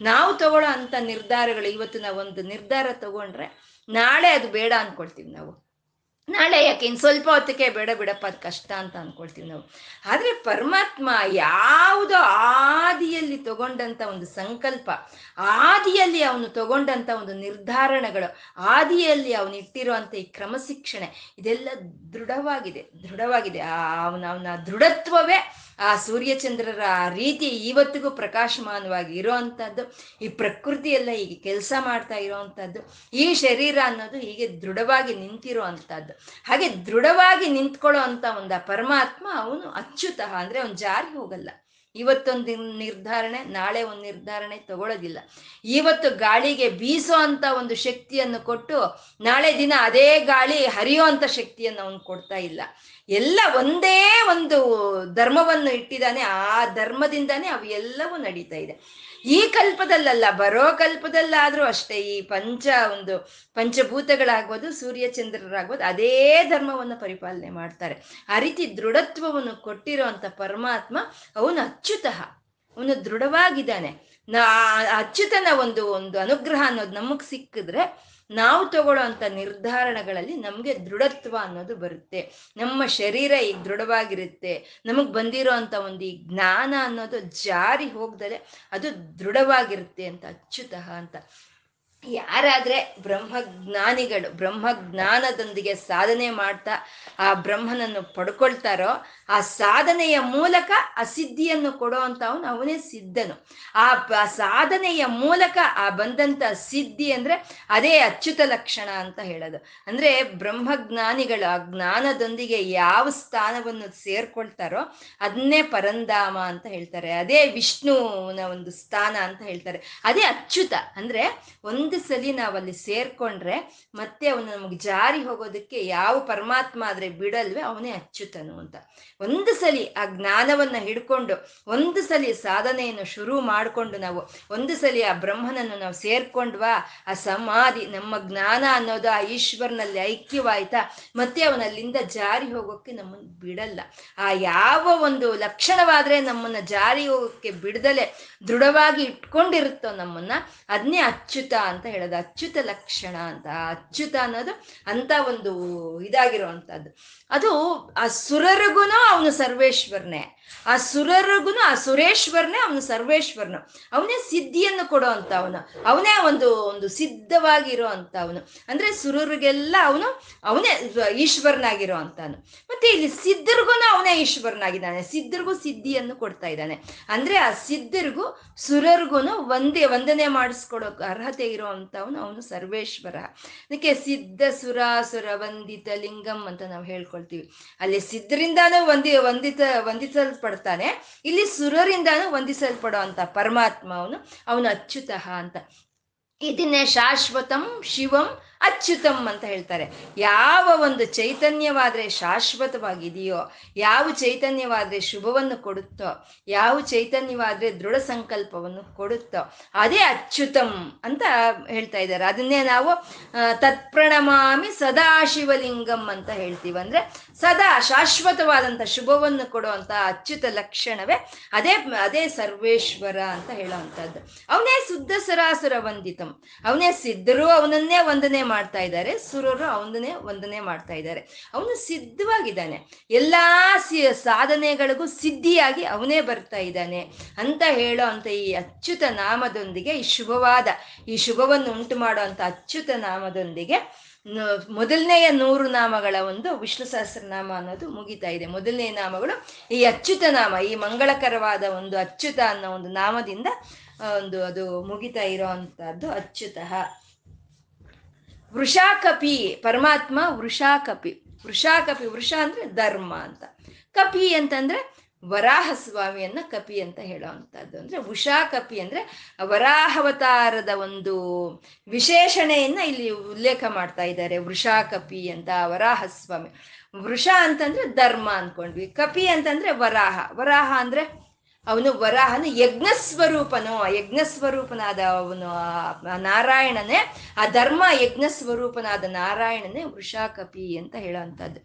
ನಾವು ತಗೊಳ್ಳೋ ಅಂಥ ನಿರ್ಧಾರಗಳು, ಇವತ್ತು ನಾವೊಂದು ನಿರ್ಧಾರ ತಗೊಂಡ್ರೆ ನಾಳೆ ಅದು ಬೇಡ ಅನ್ಕೊಳ್ತೀವಿ ನಾವು. ನಾಳೆ ಯಾಕೆ ಇನ್ನು ಸ್ವಲ್ಪ ಹೊತ್ತಿಗೆ ಬೇಡ ಬಿಡಪ್ಪ, ಅದು ಕಷ್ಟ ಅಂತ ಅನ್ಕೊಳ್ತೀವಿ ನಾವು. ಆದರೆ ಪರಮಾತ್ಮ ಯಾವುದೋ ಆದಿಯಲ್ಲಿ ತಗೊಂಡಂಥ ಒಂದು ಸಂಕಲ್ಪ, ಆದಿಯಲ್ಲಿ ಅವನು ತಗೊಂಡಂಥ ಒಂದು ನಿರ್ಧಾರಣಗಳು, ಆದಿಯಲ್ಲಿ ಅವನು ಇಟ್ಟಿರುವಂಥ ಈ ಕ್ರಮಶಿಕ್ಷಣೆ, ಇದೆಲ್ಲ ದೃಢವಾಗಿದೆ ದೃಢವಾಗಿದೆ. ಅವನ ಅವನ ದೃಢತ್ವವೇ ಆ ಸೂರ್ಯಚಂದ್ರರ ಆ ರೀತಿ ಇವತ್ತಿಗೂ ಪ್ರಕಾಶಮಾನವಾಗಿ ಇರೋವಂಥದ್ದು ಈ ಪ್ರಕೃತಿ ಎಲ್ಲ ಹೀಗೆ ಕೆಲಸ ಮಾಡ್ತಾ ಇರೋವಂಥದ್ದು ಈ ಶರೀರ ಅನ್ನೋದು ಹೀಗೆ ದೃಢವಾಗಿ ನಿಂತಿರೋ ಅಂಥದ್ದು ಹಾಗೆ ದೃಢವಾಗಿ ನಿಂತ್ಕೊಳ್ಳೋ ಅಂತ ಒಂದು ಪರಮಾತ್ಮ ಅವನು ಅಚ್ಯುತ, ಅಂದರೆ ಅವನು ಜಾರಿ ಹೋಗಲ್ಲ. ಇವತ್ತೊಂದು ನಿರ್ಧಾರಣೆ, ನಾಳೆ ಒಂದು ನಿರ್ಧಾರಣೆ ತಗೊಳ್ಳೋದಿಲ್ಲ ಇವತ್ತು ಗಾಳಿಗೆ ಬೀಸೋ ಅಂತ ಒಂದು ಶಕ್ತಿಯನ್ನು ಕೊಟ್ಟು ನಾಳೆ ದಿನ ಅದೇ ಗಾಳಿ ಹರಿಯೋ ಅಂತ ಶಕ್ತಿಯನ್ನು ಅವನು ಕೊಡ್ತಾ ಇಲ್ಲ. ಎಲ್ಲ ಒಂದೇ ಒಂದು ಧರ್ಮವನ್ನು ಇಟ್ಟಿದ್ದಾನೆ. ಆ ಧರ್ಮದಿಂದಾನೇ ಅವು ಎಲ್ಲವೂ ನಡೀತಾ ಇದೆ. ಈ ಕಲ್ಪದಲ್ಲಲ್ಲ, ಬರೋ ಕಲ್ಪದಲ್ಲಾದ್ರೂ ಅಷ್ಟೇ, ಈ ಪಂಚ ಒಂದು ಪಂಚಭೂತಗಳಾಗ್ಬೋದು, ಸೂರ್ಯಚಂದ್ರರಾಗ್ಬೋದು, ಅದೇ ಧರ್ಮವನ್ನು ಪರಿಪಾಲನೆ ಮಾಡ್ತಾರೆ. ಆ ರೀತಿ ದೃಢತ್ವವನ್ನು ಕೊಟ್ಟಿರೋ ಅಂತ ಪರಮಾತ್ಮ ಅವನು ಅಚ್ಯುತಃ, ಅವನು ದೃಢವಾಗಿದ್ದಾನೆ. ನಾ, ಅಚ್ಯುತನ ಒಂದು ಒಂದು ಅನುಗ್ರಹ ಅನ್ನೋದು ನಮಗ್ ಸಿಕ್ಕಿದ್ರೆ ನಾವು ತಗೊಳ್ಳೋ ಅಂತ ನಿರ್ಧಾರಣಗಳಲ್ಲಿ ನಮಗೆ ದೃಢತ್ವ ಅನ್ನೋದು ಬರುತ್ತೆ. ನಮ್ಮ ಶರೀರ ಈಗ ದೃಢವಾಗಿರುತ್ತೆ. ನಮಗೆ ಬಂದಿರೋ ಅಂತ ಒಂದು ಈ ಜ್ಞಾನ ಅನ್ನೋದು ಜಾರಿ ಹೋಗ್ದಲೆ ಅದು ದೃಢವಾಗಿರುತ್ತೆ ಅಂತ ಅಚ್ಚುತಃ ಅಂತ. ಯಾರಾದ್ರೆ ಬ್ರಹ್ಮಜ್ಞಾನಿಗಳು, ಬ್ರಹ್ಮಜ್ಞಾನದೊಂದಿಗೆ ಸಾಧನೆ ಮಾಡ್ತಾ ಆ ಬ್ರಹ್ಮನನ್ನು ಪಡ್ಕೊಳ್ತಾರೋ, ಆ ಸಾಧನೆಯ ಮೂಲಕ ಆ ಸಿದ್ಧಿಯನ್ನು ಕೊಡೋ ಅವನು ಅವನೇ ಸಿದ್ಧನು. ಆ ಸಾಧನೆಯ ಮೂಲಕ ಆ ಬಂದಂತ ಸಿದ್ಧಿ ಅಂದ್ರೆ ಅದೇ ಅಚ್ಯುತ ಲಕ್ಷಣ ಅಂತ ಹೇಳೋದು. ಅಂದ್ರೆ ಬ್ರಹ್ಮಜ್ಞಾನಿಗಳು ಆ ಜ್ಞಾನದೊಂದಿಗೆ ಯಾವ ಸ್ಥಾನವನ್ನು ಸೇರ್ಕೊಳ್ತಾರೋ ಅದನ್ನೇ ಪರಂಧಾಮ ಅಂತ ಹೇಳ್ತಾರೆ. ಅದೇ ವಿಷ್ಣುವಿನ ಒಂದು ಸ್ಥಾನ ಅಂತ ಹೇಳ್ತಾರೆ. ಅದೇ ಅಚ್ಯುತ ಅಂದ್ರೆ ಒಂದು ಸಲಿ ನಾವಲ್ಲಿ ಸೇರ್ಕೊಂಡ್ರೆ ಮತ್ತೆ ಅವನು ನಮಗೆ ಜಾರಿ ಹೋಗೋದಕ್ಕೆ ಯಾವ ಪರಮಾತ್ಮ ಆದ್ರೆ ಬಿಡಲ್ವೇ ಅವನೇ ಅಚ್ಚುತನು ಅಂತ. ಒಂದು ಸಲಿ ಆ ಜ್ಞಾನವನ್ನ ಹಿಡ್ಕೊಂಡು ಒಂದು ಸಲಿ ಸಾಧನೆಯನ್ನು ಶುರು ಮಾಡಿಕೊಂಡು ನಾವು ಒಂದು ಸಲಿ ಆ ಬ್ರಹ್ಮನನ್ನು ನಾವು ಸೇರ್ಕೊಂಡ್ವಾ, ಆ ಸಮಾಧಿ, ನಮ್ಮ ಜ್ಞಾನ ಅನ್ನೋದು ಆ ಈಶ್ವರನಲ್ಲಿ ಐಕ್ಯವಾಯ್ತಾ ಮತ್ತೆ ಅವನಲ್ಲಿಂದ ಜಾರಿ ಹೋಗೋಕ್ಕೆ ನಮ್ಮನ್ನು ಬಿಡಲ್ಲ. ಆ ಯಾವ ಒಂದು ಲಕ್ಷಣವಾದ್ರೆ ನಮ್ಮನ್ನ ಜಾರಿ ಹೋಗೋಕ್ಕೆ ಬಿಡದಲೆ ದೃಢವಾಗಿ ಇಟ್ಕೊಂಡಿರುತ್ತೋ ನಮ್ಮನ್ನ ಅದನ್ನೇ ಅಚ್ಯುತ ಅಂತ ಹೇಳೋದು, ಅಚ್ಯುತ ಲಕ್ಷಣ ಅಂತ. ಅಚ್ಯುತ ಅನ್ನೋದು ಅಂತ ಒಂದು ಇದಾಗಿರುವಂತಹದ್ದು ಅದು ಆ ಸುರರಿಗೂ ಅವನು ಸರ್ವೇಶ್ವರನೇ. ಆ ಸುರರಿಗುನು ಆ ಸುರೇಶ್ವರನೇ, ಅವನು ಸರ್ವೇಶ್ವರನು. ಅವನೇ ಸಿದ್ಧಿಯನ್ನು ಕೊಡೋ ಅಂತ ಅವನು ಅವನೇ ಒಂದು ಒಂದು ಸಿದ್ಧವಾಗಿರೋ ಅಂತ ಅವನು ಅಂದ್ರೆ ಸುರರಿಗೆಲ್ಲ ಅವನು, ಅವನೇ ಈಶ್ವರನಾಗಿರೋ ಅಂತಾನು ಮತ್ತೆ ಇಲ್ಲಿ ಸಿದ್ಧರಿಗೂ ಅವನೇ ಈಶ್ವರನಾಗಿದ್ದಾನೆ. ಸಿದ್ಧರಿಗೂ ಸಿದ್ಧಿಯನ್ನು ಕೊಡ್ತಾ ಇದ್ದಾನೆ. ಅಂದ್ರೆ ಆ ಸಿದ್ಧರಿಗೂ ಸುರರಿಗೂ ಒಂದೇ ವಂದನೆ ಮಾಡಿಸ್ಕೊಡೋ ಅರ್ಹತೆ ಇರೋ ಅಂತವನು ಅವನು ಸರ್ವೇಶ್ವರ. ಅದಕ್ಕೆ ಸಿದ್ಧ ಸುರಾಸುರ ವಂದಿತ ಲಿಂಗಂ ಅಂತ ನಾವು ಹೇಳ್ಕೊಳ್ತೀವಿ. ಅಲ್ಲಿ ಸಿದ್ಧರಿಂದಾನು ವಂದಿ, ವಂದಿತ ವಂದಿಸಲ್ಪಡ್ತಾನೆ ಇಲ್ಲಿ ಸುರರಿಂದಾನು ವಂದಿಸಲ್ಪಡೋ ಅಂತ ಪರಮಾತ್ಮ ಅವನು ಅವನು ಅಚ್ಯುತಃ ಅಂತ. ಇದನ್ನೇ ಶಾಶ್ವತಂ ಶಿವಂ ಅಚ್ಯುತಂ ಅಂತ ಹೇಳ್ತಾರೆ. ಯಾವ ಒಂದು ಚೈತನ್ಯವಾದ್ರೆ ಶಾಶ್ವತವಾಗಿದೆಯೋ, ಯಾವ ಚೈತನ್ಯವಾದ್ರೆ ಶುಭವನ್ನು ಕೊಡುತ್ತೋ, ಯಾವ ಚೈತನ್ಯವಾದ್ರೆ ದೃಢ ಸಂಕಲ್ಪವನ್ನು ಕೊಡುತ್ತೋ, ಅದೇ ಅಚ್ಯುತಂ ಅಂತ ಹೇಳ್ತಾ ಇದ್ದಾರೆ. ಅದನ್ನೇ ನಾವು ತತ್ಪ್ರಣಮಾಮಿ ಸದಾಶಿವಲಿಂಗಂ ಅಂತ ಹೇಳ್ತೀವಿ ಅಂದ್ರೆ ಸದಾ ಶಾಶ್ವತವಾದಂಥ ಶುಭವನ್ನು ಕೊಡುವಂಥ ಅಚ್ಯುತ ಲಕ್ಷಣವೇ ಅದೇ ಅದೇ ಸರ್ವೇಶ್ವರ ಅಂತ ಹೇಳುವಂಥದ್ದು ಅವನೇ ಶುದ್ಧ ಸರಾಸುರ ವಂದಿತಂ. ಅವನೇ ಸಿದ್ಧರು ಅವನನ್ನೇ ವಂದನೆ ಮಾಡ್ತಾ ಇದ್ದಾರೆ, ಸುರರು ಅವನನ್ನೇ ವಂದನೆ ಮಾಡ್ತಾ ಇದ್ದಾರೆ. ಅವನು ಸಿದ್ಧವಾಗಿದ್ದಾನೆ. ಎಲ್ಲಾ ಸಿ, ಸಾಧನೆಗಳಿಗೂ ಸಿದ್ಧಿಯಾಗಿ ಅವನೇ ಬರ್ತಾ ಇದ್ದಾನೆ ಅಂತ ಹೇಳೋ ಅಂತ ಈ ಅಚ್ಯುತ ನಾಮದೊಂದಿಗೆ, ಈ ಶುಭವಾದ, ಈ ಶುಭವನ್ನು ಉಂಟು ಮಾಡುವಂಥ ಅಚ್ಯುತ ನಾಮದೊಂದಿಗೆ ಮೊದಲನೆಯ ನೂರು ನಾಮಗಳ ಒಂದು ವಿಷ್ಣು ಸಹಸ್ರನಾಮ ಅನ್ನೋದು ಮುಗಿತಾ ಇದೆ. ಮೊದಲನೇ ನಾಮಗಳು ಈ ಅಚ್ಯುತ ನಾಮ, ಈ ಮಂಗಳಕರವಾದ ಒಂದು ಅಚ್ಯುತ ಅನ್ನೋ ಒಂದು ನಾಮದಿಂದ ಒಂದು ಅದು ಮುಗಿತಾ ಇರೋ ಅಚ್ಯುತಃ. ವೃಷಾಕಪಿ, ಪರಮಾತ್ಮ ವೃಷಾಕಪಿ. ವೃಷಾಕಪಿ, ವೃಷ ಅಂದ್ರೆ ಧರ್ಮ ಅಂತ. ಕಪಿ ಅಂತಂದ್ರೆ ವರಾಹ ಸ್ವಾಮಿಯನ್ನ ಕಪಿ ಅಂತ ಹೇಳೋವಂಥದ್ದು ಅಂದ್ರೆ ಉಷಾ ಕಪಿ ಅಂದ್ರೆ ವರಾಹವತಾರದ ಒಂದು ವಿಶೇಷಣೆಯನ್ನ ಇಲ್ಲಿ ಉಲ್ಲೇಖ ಮಾಡ್ತಾ ಇದ್ದಾರೆ. ವೃಷಾ ಕಪಿ ಅಂತ ವರಾಹ ಸ್ವಾಮಿ ವೃಷ ಅಂತಂದ್ರೆ ಧರ್ಮ ಅನ್ಕೊಂಡ್ವಿ. ಕಪಿ ಅಂತಂದ್ರೆ ವರಾಹ. ವರಾಹ ಅಂದ್ರೆ ಅವನು ವರಾಹನ ಯಜ್ಞ ಸ್ವರೂಪನು ಯಜ್ಞ ಸ್ವರೂಪನಾದ ಅವನು ನಾರಾಯಣನೇ, ಆ ಧರ್ಮ ಯಜ್ಞ ಸ್ವರೂಪನಾದ ನಾರಾಯಣನೇ ವೃಷಾಕಪಿ ಅಂತ ಹೇಳೋವಂಥದ್ದು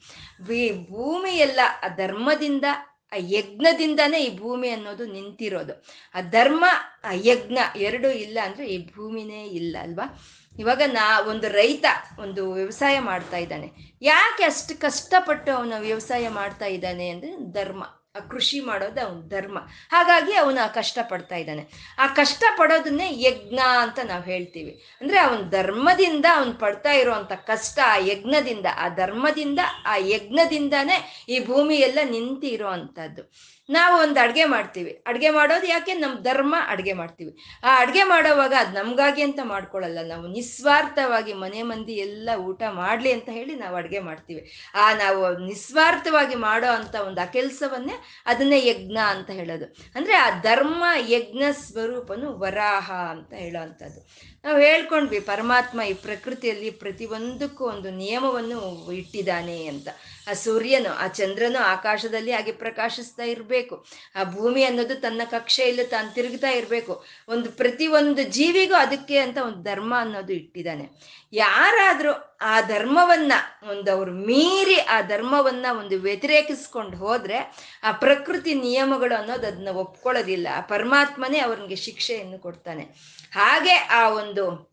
ಭೂಮಿಯೆಲ್ಲ ಆ ಧರ್ಮದಿಂದ ಆ ಯಜ್ಞದಿಂದನೇ ಈ ಭೂಮಿ ಅನ್ನೋದು ನಿಂತಿರೋದು. ಆ ಧರ್ಮ, ಆ ಯಜ್ಞ ಎರಡು ಇಲ್ಲ ಅಂದ್ರೆ ಈ ಭೂಮಿನೇ ಇಲ್ಲ ಅಲ್ವಾ? ಇವಾಗ ನಾ ಒಂದು ರೈತ ಒಂದು ವ್ಯವಸಾಯ ಮಾಡ್ತಾ ಇದ್ದಾನೆ. ಯಾಕೆ ಅಷ್ಟು ಕಷ್ಟಪಟ್ಟು ಅವನು ವ್ಯವಸಾಯ ಮಾಡ್ತಾ ಇದ್ದಾನೆ ಅಂದ್ರೆ ಧರ್ಮ. ಕೃಷಿ ಮಾಡೋದು ಅವನ ಧರ್ಮ. ಹಾಗಾಗಿ ಅವನು ಆ ಕಷ್ಟ ಪಡ್ತಾ ಇದ್ದಾನೆ. ಆ ಕಷ್ಟ ಪಡೋದನ್ನೇ ಯಜ್ಞ ಅಂತ ನಾವು ಹೇಳ್ತೀವಿ. ಅಂದ್ರೆ ಅವನ ಧರ್ಮದಿಂದ ಅವನು ಪಡ್ತಾ ಇರುವಂತ ಕಷ್ಟ ಆ ಯಜ್ಞದಿಂದ, ಆ ಧರ್ಮದಿಂದ ಆ ಯಜ್ಞದಿಂದಾನೇ ಈ ಭೂಮಿ ಎಲ್ಲ ನಿಂತಿ ಇರೋವಂಥದ್ದು ನಾವು ಒಂದು ಅಡುಗೆ ಮಾಡ್ತೀವಿ. ಅಡುಗೆ ಮಾಡೋದು ಯಾಕೆ? ನಮ್ಮ ಧರ್ಮ ಅಡುಗೆ ಮಾಡ್ತೀವಿ. ಆ ಅಡುಗೆ ಮಾಡೋವಾಗ ಅದು ನಮಗಾಗಿ ಅಂತ ಮಾಡ್ಕೊಳ್ಳಲ್ಲ. ನಾವು ನಿಸ್ವಾರ್ಥವಾಗಿ ಮನೆ ಮಂದಿ ಎಲ್ಲ ಊಟ ಮಾಡಲಿ ಅಂತ ಹೇಳಿ ನಾವು ಅಡುಗೆ ಮಾಡ್ತೀವಿ. ಆ ನಾವು ನಿಸ್ವಾರ್ಥವಾಗಿ ಮಾಡೋ ಅಂತ ಒಂದು ಆ ಕೆಲಸವನ್ನೇ ಅದನ್ನೇ ಯಜ್ಞ ಅಂತ ಹೇಳೋದು. ಅಂದ್ರೆ ಆ ಧರ್ಮ ಯಜ್ಞ ಸ್ವರೂಪನು ವರಾಹ ಅಂತ ಹೇಳೋ ಅಂಥದ್ದು ನಾವು ಹೇಳ್ಕೊಂಡ್ವಿ ಪರಮಾತ್ಮ ಈ ಪ್ರಕೃತಿಯಲ್ಲಿ ಪ್ರತಿಯೊಂದಕ್ಕೂ ಒಂದು ನಿಯಮವನ್ನು ಇಟ್ಟಿದ್ದಾನೆ ಅಂತ. ಆ ಸೂರ್ಯನು, ಆ ಚಂದ್ರನು ಆಕಾಶದಲ್ಲಿ ಹಾಗೆ ಪ್ರಕಾಶಿಸ್ತಾ ಇರಬೇಕು. ಆ ಭೂಮಿ ಅನ್ನೋದು ತನ್ನ ಕಕ್ಷೆಯಲ್ಲಿ ತಾನು ತಿರುಗ್ತಾ ಇರಬೇಕು. ಒಂದು ಪ್ರತಿ ಒಂದು ಜೀವಿಗೂ ಅದಕ್ಕೆ ಅಂತ ಒಂದು ಧರ್ಮ ಅನ್ನೋದು ಇಟ್ಟಿದ್ದಾನೆ. ಯಾರಾದ್ರೂ ಆ ಧರ್ಮವನ್ನ ಒಂದು ಅವ್ರು ಮೀರಿ ಆ ಧರ್ಮವನ್ನ ಒಂದು ವ್ಯತಿರೇಕಿಸ್ಕೊಂಡು ಹೋದ್ರೆ ಆ ಪ್ರಕೃತಿ ನಿಯಮಗಳು ಅನ್ನೋದು ಅದನ್ನ ಒಪ್ಕೊಳ್ಳೋದಿಲ್ಲ. ಆ ಪರಮಾತ್ಮನೇ ಅವ್ರಿಗೆ ಶಿಕ್ಷೆಯನ್ನು ಕೊಡ್ತಾನೆ. ಹಾಗೆ ಆ ಒಂದು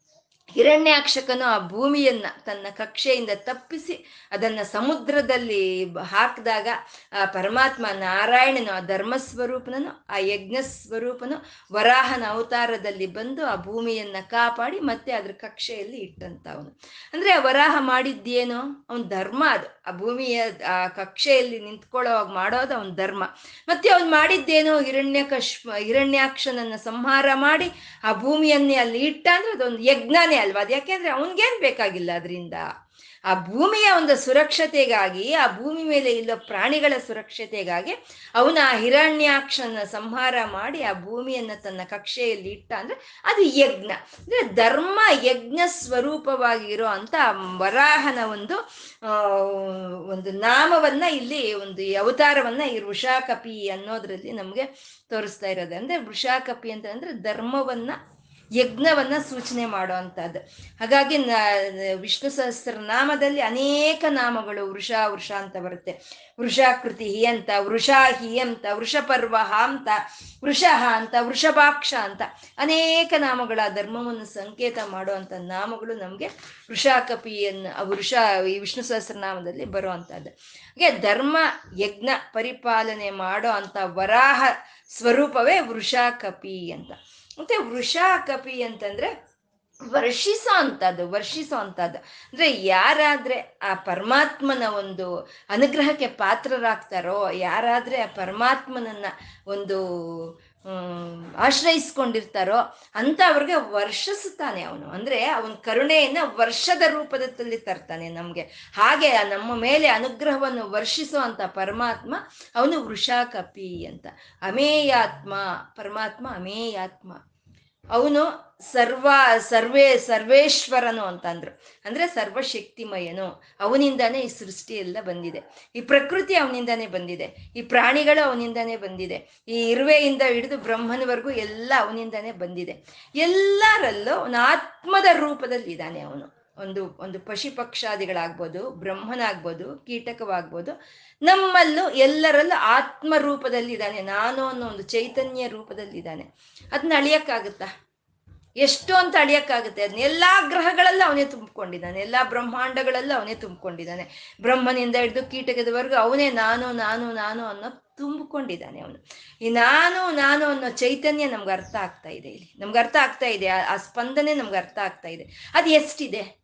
ಹಿರಣ್ಯಾಕ್ಷಕನು ಆ ಭೂಮಿಯನ್ನ ತನ್ನ ಕಕ್ಷೆಯಿಂದ ತಪ್ಪಿಸಿ ಅದನ್ನ ಸಮುದ್ರದಲ್ಲಿ ಹಾಕಿದಾಗ ಆ ಪರಮಾತ್ಮ ನಾರಾಯಣನು, ಆ ಧರ್ಮ ಸ್ವರೂಪನನು ಆ ಯಜ್ಞ ಸ್ವರೂಪನು ವರಾಹನ ಅವತಾರದಲ್ಲಿ ಬಂದು ಆ ಭೂಮಿಯನ್ನ ಕಾಪಾಡಿ ಮತ್ತೆ ಅದ್ರ ಕಕ್ಷೆಯಲ್ಲಿ ಇಟ್ಟಂತ ಅವನು ಅಂದ್ರೆ ಆ ವರಾಹ ಮಾಡಿದ್ದೇನು? ಅವನ ಧರ್ಮ ಅದು. ಆ ಭೂಮಿಯ, ಆ ಕಕ್ಷೆಯಲ್ಲಿ ನಿಂತ್ಕೊಳ್ಳೋ ಹಾಗ್ ಮಾಡೋದು ಅವನ ಧರ್ಮ. ಮತ್ತೆ ಅವನು ಮಾಡಿದ್ದೇನು? ಹಿರಣ್ಯ ಕಶ್ ಹಿರಣ್ಯಾಕ್ಷನನ್ನ ಸಂಹಾರ ಮಾಡಿ ಆ ಭೂಮಿಯನ್ನೇ ಅಲ್ಲಿ ಇಟ್ಟ ಅಂದ್ರೆ ಅದೊಂದು ಯಜ್ಞನೇ ಅಲ್ವಾ? ಅದು ಯಾಕೆಂದ್ರೆ ಅವನ್ಗೇನ್ ಬೇಕಾಗಿಲ್ಲ ಅದರಿಂದ? ಆ ಭೂಮಿಯ ಒಂದು ಸುರಕ್ಷತೆಗಾಗಿ, ಆ ಭೂಮಿ ಮೇಲೆ ಇಲ್ಲೋ ಪ್ರಾಣಿಗಳ ಸುರಕ್ಷತೆಗಾಗಿ ಅವನ ಆ ಹಿರಣ್ಯಾಕ್ಷನ ಸಂಹಾರ ಮಾಡಿ ಆ ಭೂಮಿಯನ್ನ ತನ್ನ ಕಕ್ಷೆಯಲ್ಲಿ ಇಟ್ಟ ಅಂದ್ರೆ ಅದು ಯಜ್ಞ. ಅಂದ್ರೆ ಧರ್ಮ ಯಜ್ಞ ಸ್ವರೂಪವಾಗಿರೋ ಅಂತ ವರಾಹನ ಒಂದು ಒಂದು ನಾಮವನ್ನ ಇಲ್ಲಿ ಒಂದು ಅವತಾರವನ್ನ ಈ ವೃಷಾಕಪಿ ಅನ್ನೋದ್ರಲ್ಲಿ ನಮ್ಗೆ ತೋರಿಸ್ತಾ ಇರೋದು. ಅಂದ್ರೆ ವೃಷಾಕಪಿ ಅಂತ ಅಂದ್ರೆ ಧರ್ಮವನ್ನ ಯಜ್ಞವನ್ನ ಸೂಚನೆ ಮಾಡುವಂಥದ್ದು. ಹಾಗಾಗಿ ವಿಷ್ಣು ವಿಷ್ಣು ಸಹಸ್ರನಾಮದಲ್ಲಿ ಅನೇಕ ನಾಮಗಳು ವೃಷ ವೃಷ ಅಂತ ಬರುತ್ತೆ. ವೃಷಾಕೃತಿ ಅಂತ, ವೃಷಾ ಹಿ ಅಂತ ವೃಷಪರ್ವ ಅಂತ, ವೃಷಃ ಅಂತ ವೃಷಭಾಕ್ಷ ಅಂತ ಅನೇಕ ನಾಮಗಳ ಧರ್ಮವನ್ನು ಸಂಕೇತ ಮಾಡುವಂಥ ನಾಮಗಳು ನಮಗೆ ವೃಷಾಕಪಿಯನ್ನು ವೃಷ ಈ ವಿಷ್ಣು ಸಹಸ್ರನಾಮದಲ್ಲಿ ಬರುವಂಥದ್ದು. ಹಾಗೆ ಧರ್ಮ, ಯಜ್ಞ ಪರಿಪಾಲನೆ ಮಾಡೋ ಅಂತ ವರಾಹ ಸ್ವರೂಪವೇ ವೃಷಾಕಪಿ ಅಂತ. ಮತ್ತೆ ವೃಷಾಕಪಿ ಅಂತಂದ್ರೆ ವರ್ಷಿಸೋ ಅಂಥದ್ದು ವರ್ಷಿಸೋ ಅಂಥದ್ದು. ಅಂದ್ರೆ ಯಾರಾದ್ರೆ ಆ ಪರಮಾತ್ಮನ ಒಂದು ಅನುಗ್ರಹಕ್ಕೆ ಪಾತ್ರರಾಗ್ತಾರೋ, ಯಾರಾದ್ರೆ ಆ ಪರಮಾತ್ಮನನ್ನ ಒಂದು ಆಶ್ರಯಿಸ್ಕೊಂಡಿರ್ತಾರೋ ಅಂತ ಅವ್ರಿಗೆ ವರ್ಷಿಸ್ತಾನೆ ಅವನು. ಅಂದ್ರೆ ಅವನ ಕರುಣೆಯನ್ನ ವರ್ಷದ ರೂಪದಲ್ಲಿ ತರ್ತಾನೆ ನಮ್ಗೆ. ಹಾಗೆ ನಮ್ಮ ಮೇಲೆ ಅನುಗ್ರಹವನ್ನು ವರ್ಷಿಸೋ ಅಂತ ಪರಮಾತ್ಮ ಅವನು ವೃಷಾಕಪಿ ಅಂತ. ಅಮೇಯಾತ್ಮ, ಪರಮಾತ್ಮ ಅಮೇಯಾತ್ಮ. ಅವನು ಸರ್ವ, ಸರ್ವೇ, ಸರ್ವೇಶ್ವರನು ಅಂತಂದ್ರು. ಅಂದ್ರೆ ಸರ್ವಶಕ್ತಿಮಯನು. ಅವನಿಂದಾನೇ ಈ ಸೃಷ್ಟಿ ಎಲ್ಲ ಬಂದಿದೆ. ಈ ಪ್ರಕೃತಿ ಅವನಿಂದಾನೇ ಬಂದಿದೆ. ಈ ಪ್ರಾಣಿಗಳು ಅವನಿಂದಾನೇ ಬಂದಿದೆ. ಈ ಇರುವೆಯಿಂದ ಹಿಡಿದು ಬ್ರಹ್ಮನವರೆಗೂ ಎಲ್ಲ ಅವನಿಂದಾನೇ ಬಂದಿದೆ. ಎಲ್ಲರಲ್ಲೂ ಅವನ ಆತ್ಮದ ರೂಪದಲ್ಲಿ ಇದ್ದಾನೆ ಅವನು. ಒಂದು ಒಂದು ಪಶು ಪಕ್ಷಾದಿಗಳಾಗ್ಬೋದು, ಬ್ರಹ್ಮನಾಗ್ಬೋದು, ಕೀಟಕವಾಗ್ಬೋದು, ನಮ್ಮಲ್ಲೂ ಎಲ್ಲರಲ್ಲೂ ಆತ್ಮ ರೂಪದಲ್ಲಿದ್ದಾನೆ ನಾನು ಅನ್ನೋ ಒಂದು ಚೈತನ್ಯ ರೂಪದಲ್ಲಿದ್ದಾನೆ. ಅದನ್ನ ಅಳಿಯಕ್ಕಾಗುತ್ತಾ? ಎಷ್ಟು ಅಂತ ಅಳಿಯಕ್ಕಾಗುತ್ತೆ. ಅದನ್ನ ಎಲ್ಲಾ ಗ್ರಹಗಳಲ್ಲೂ ಅವನೇ ತುಂಬಿಕೊಂಡಿದ್ದಾನೆ, ಎಲ್ಲಾ ಬ್ರಹ್ಮಾಂಡಗಳಲ್ಲೂ ಅವನೇ ತುಂಬಿಕೊಂಡಿದ್ದಾನೆ. ಬ್ರಹ್ಮನಿಂದ ಹಿಡಿದು ಕೀಟಕದವರೆಗೂ ಅವನೇ ನಾನು ನಾನು ನಾನು ಅನ್ನೋ ತುಂಬಿಕೊಂಡಿದ್ದಾನೆ ಅವನು. ಈ ನಾನು ನಾನು ಅನ್ನೋ ಚೈತನ್ಯ ನಮ್ಗೆ ಅರ್ಥ ಆಗ್ತಾ ಇದೆ ಇಲ್ಲಿ. ನಮ್ಗೆ ಅರ್ಥ ಆಗ್ತಾ ಇದೆ ಆ- ಸ್ಪಂದನೆ ನಮ್ಗೆ ಅರ್ಥ ಆಗ್ತಾ ಇದೆ. ಅದು ಎಷ್ಟಿದೆ?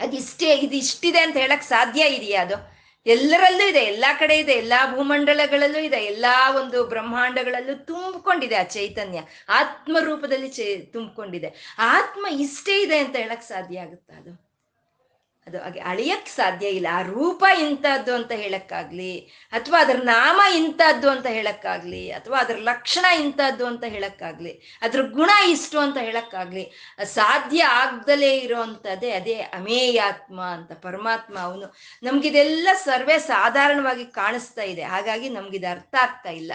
ಅದು ಇಷ್ಟೇ, ಇದು ಇಷ್ಟಿದೆ ಅಂತ ಹೇಳಕ್ ಸಾಧ್ಯ ಇದೆಯಾ ಅದು? ಎಲ್ಲರಲ್ಲೂ ಇದೆ, ಎಲ್ಲಾ ಕಡೆ ಇದೆ, ಎಲ್ಲಾ ಭೂಮಂಡಲಗಳಲ್ಲೂ ಇದೆ, ಎಲ್ಲಾ ಒಂದು ಬ್ರಹ್ಮಾಂಡಗಳಲ್ಲೂ ತುಂಬಿಕೊಂಡಿದೆ ಆ ಚೈತನ್ಯ. ಆತ್ಮ ರೂಪದಲ್ಲಿ ಚೈ, ತುಂಬಿಕೊಂಡಿದೆ. ಆತ್ಮ ಇಷ್ಟೇ ಇದೆ ಅಂತ ಹೇಳಕ್ ಸಾಧ್ಯ ಆಗುತ್ತಾ ಅದು? ಅದು ಅಳಿಯಕ್ ಸಾಧ್ಯ ಇಲ್ಲ. ಆ ರೂಪ ಇಂಥದ್ದು ಅಂತ ಹೇಳಕ್ಕಾಗ್ಲಿ, ಅಥವಾ ಅದ್ರ ನಾಮ ಇಂಥದ್ದು ಅಂತ ಹೇಳಕ್ಕಾಗ್ಲಿ, ಅಥವಾ ಅದ್ರ ಲಕ್ಷಣ ಇಂಥದ್ದು ಅಂತ ಹೇಳಕ್ಕಾಗ್ಲಿ, ಅದ್ರ ಗುಣ ಇಷ್ಟು ಅಂತ ಹೇಳಕ್ಕಾಗ್ಲಿ, ಸಾಧ್ಯ ಆಗ್ದಲೇ ಇರೋವಂಥದ್ದೇ ಅದೇ ಅಮೇಯಾತ್ಮ ಅಂತ ಪರಮಾತ್ಮ ಅವನು. ನಮ್ಗಿದೆಲ್ಲ ಸರ್ವೇ ಸಾಧಾರಣವಾಗಿ ಕಾಣಿಸ್ತಾ ಇದೆ. ಹಾಗಾಗಿ ನಮ್ಗಿದು ಅರ್ಥ ಆಗ್ತಾ ಇಲ್ಲ.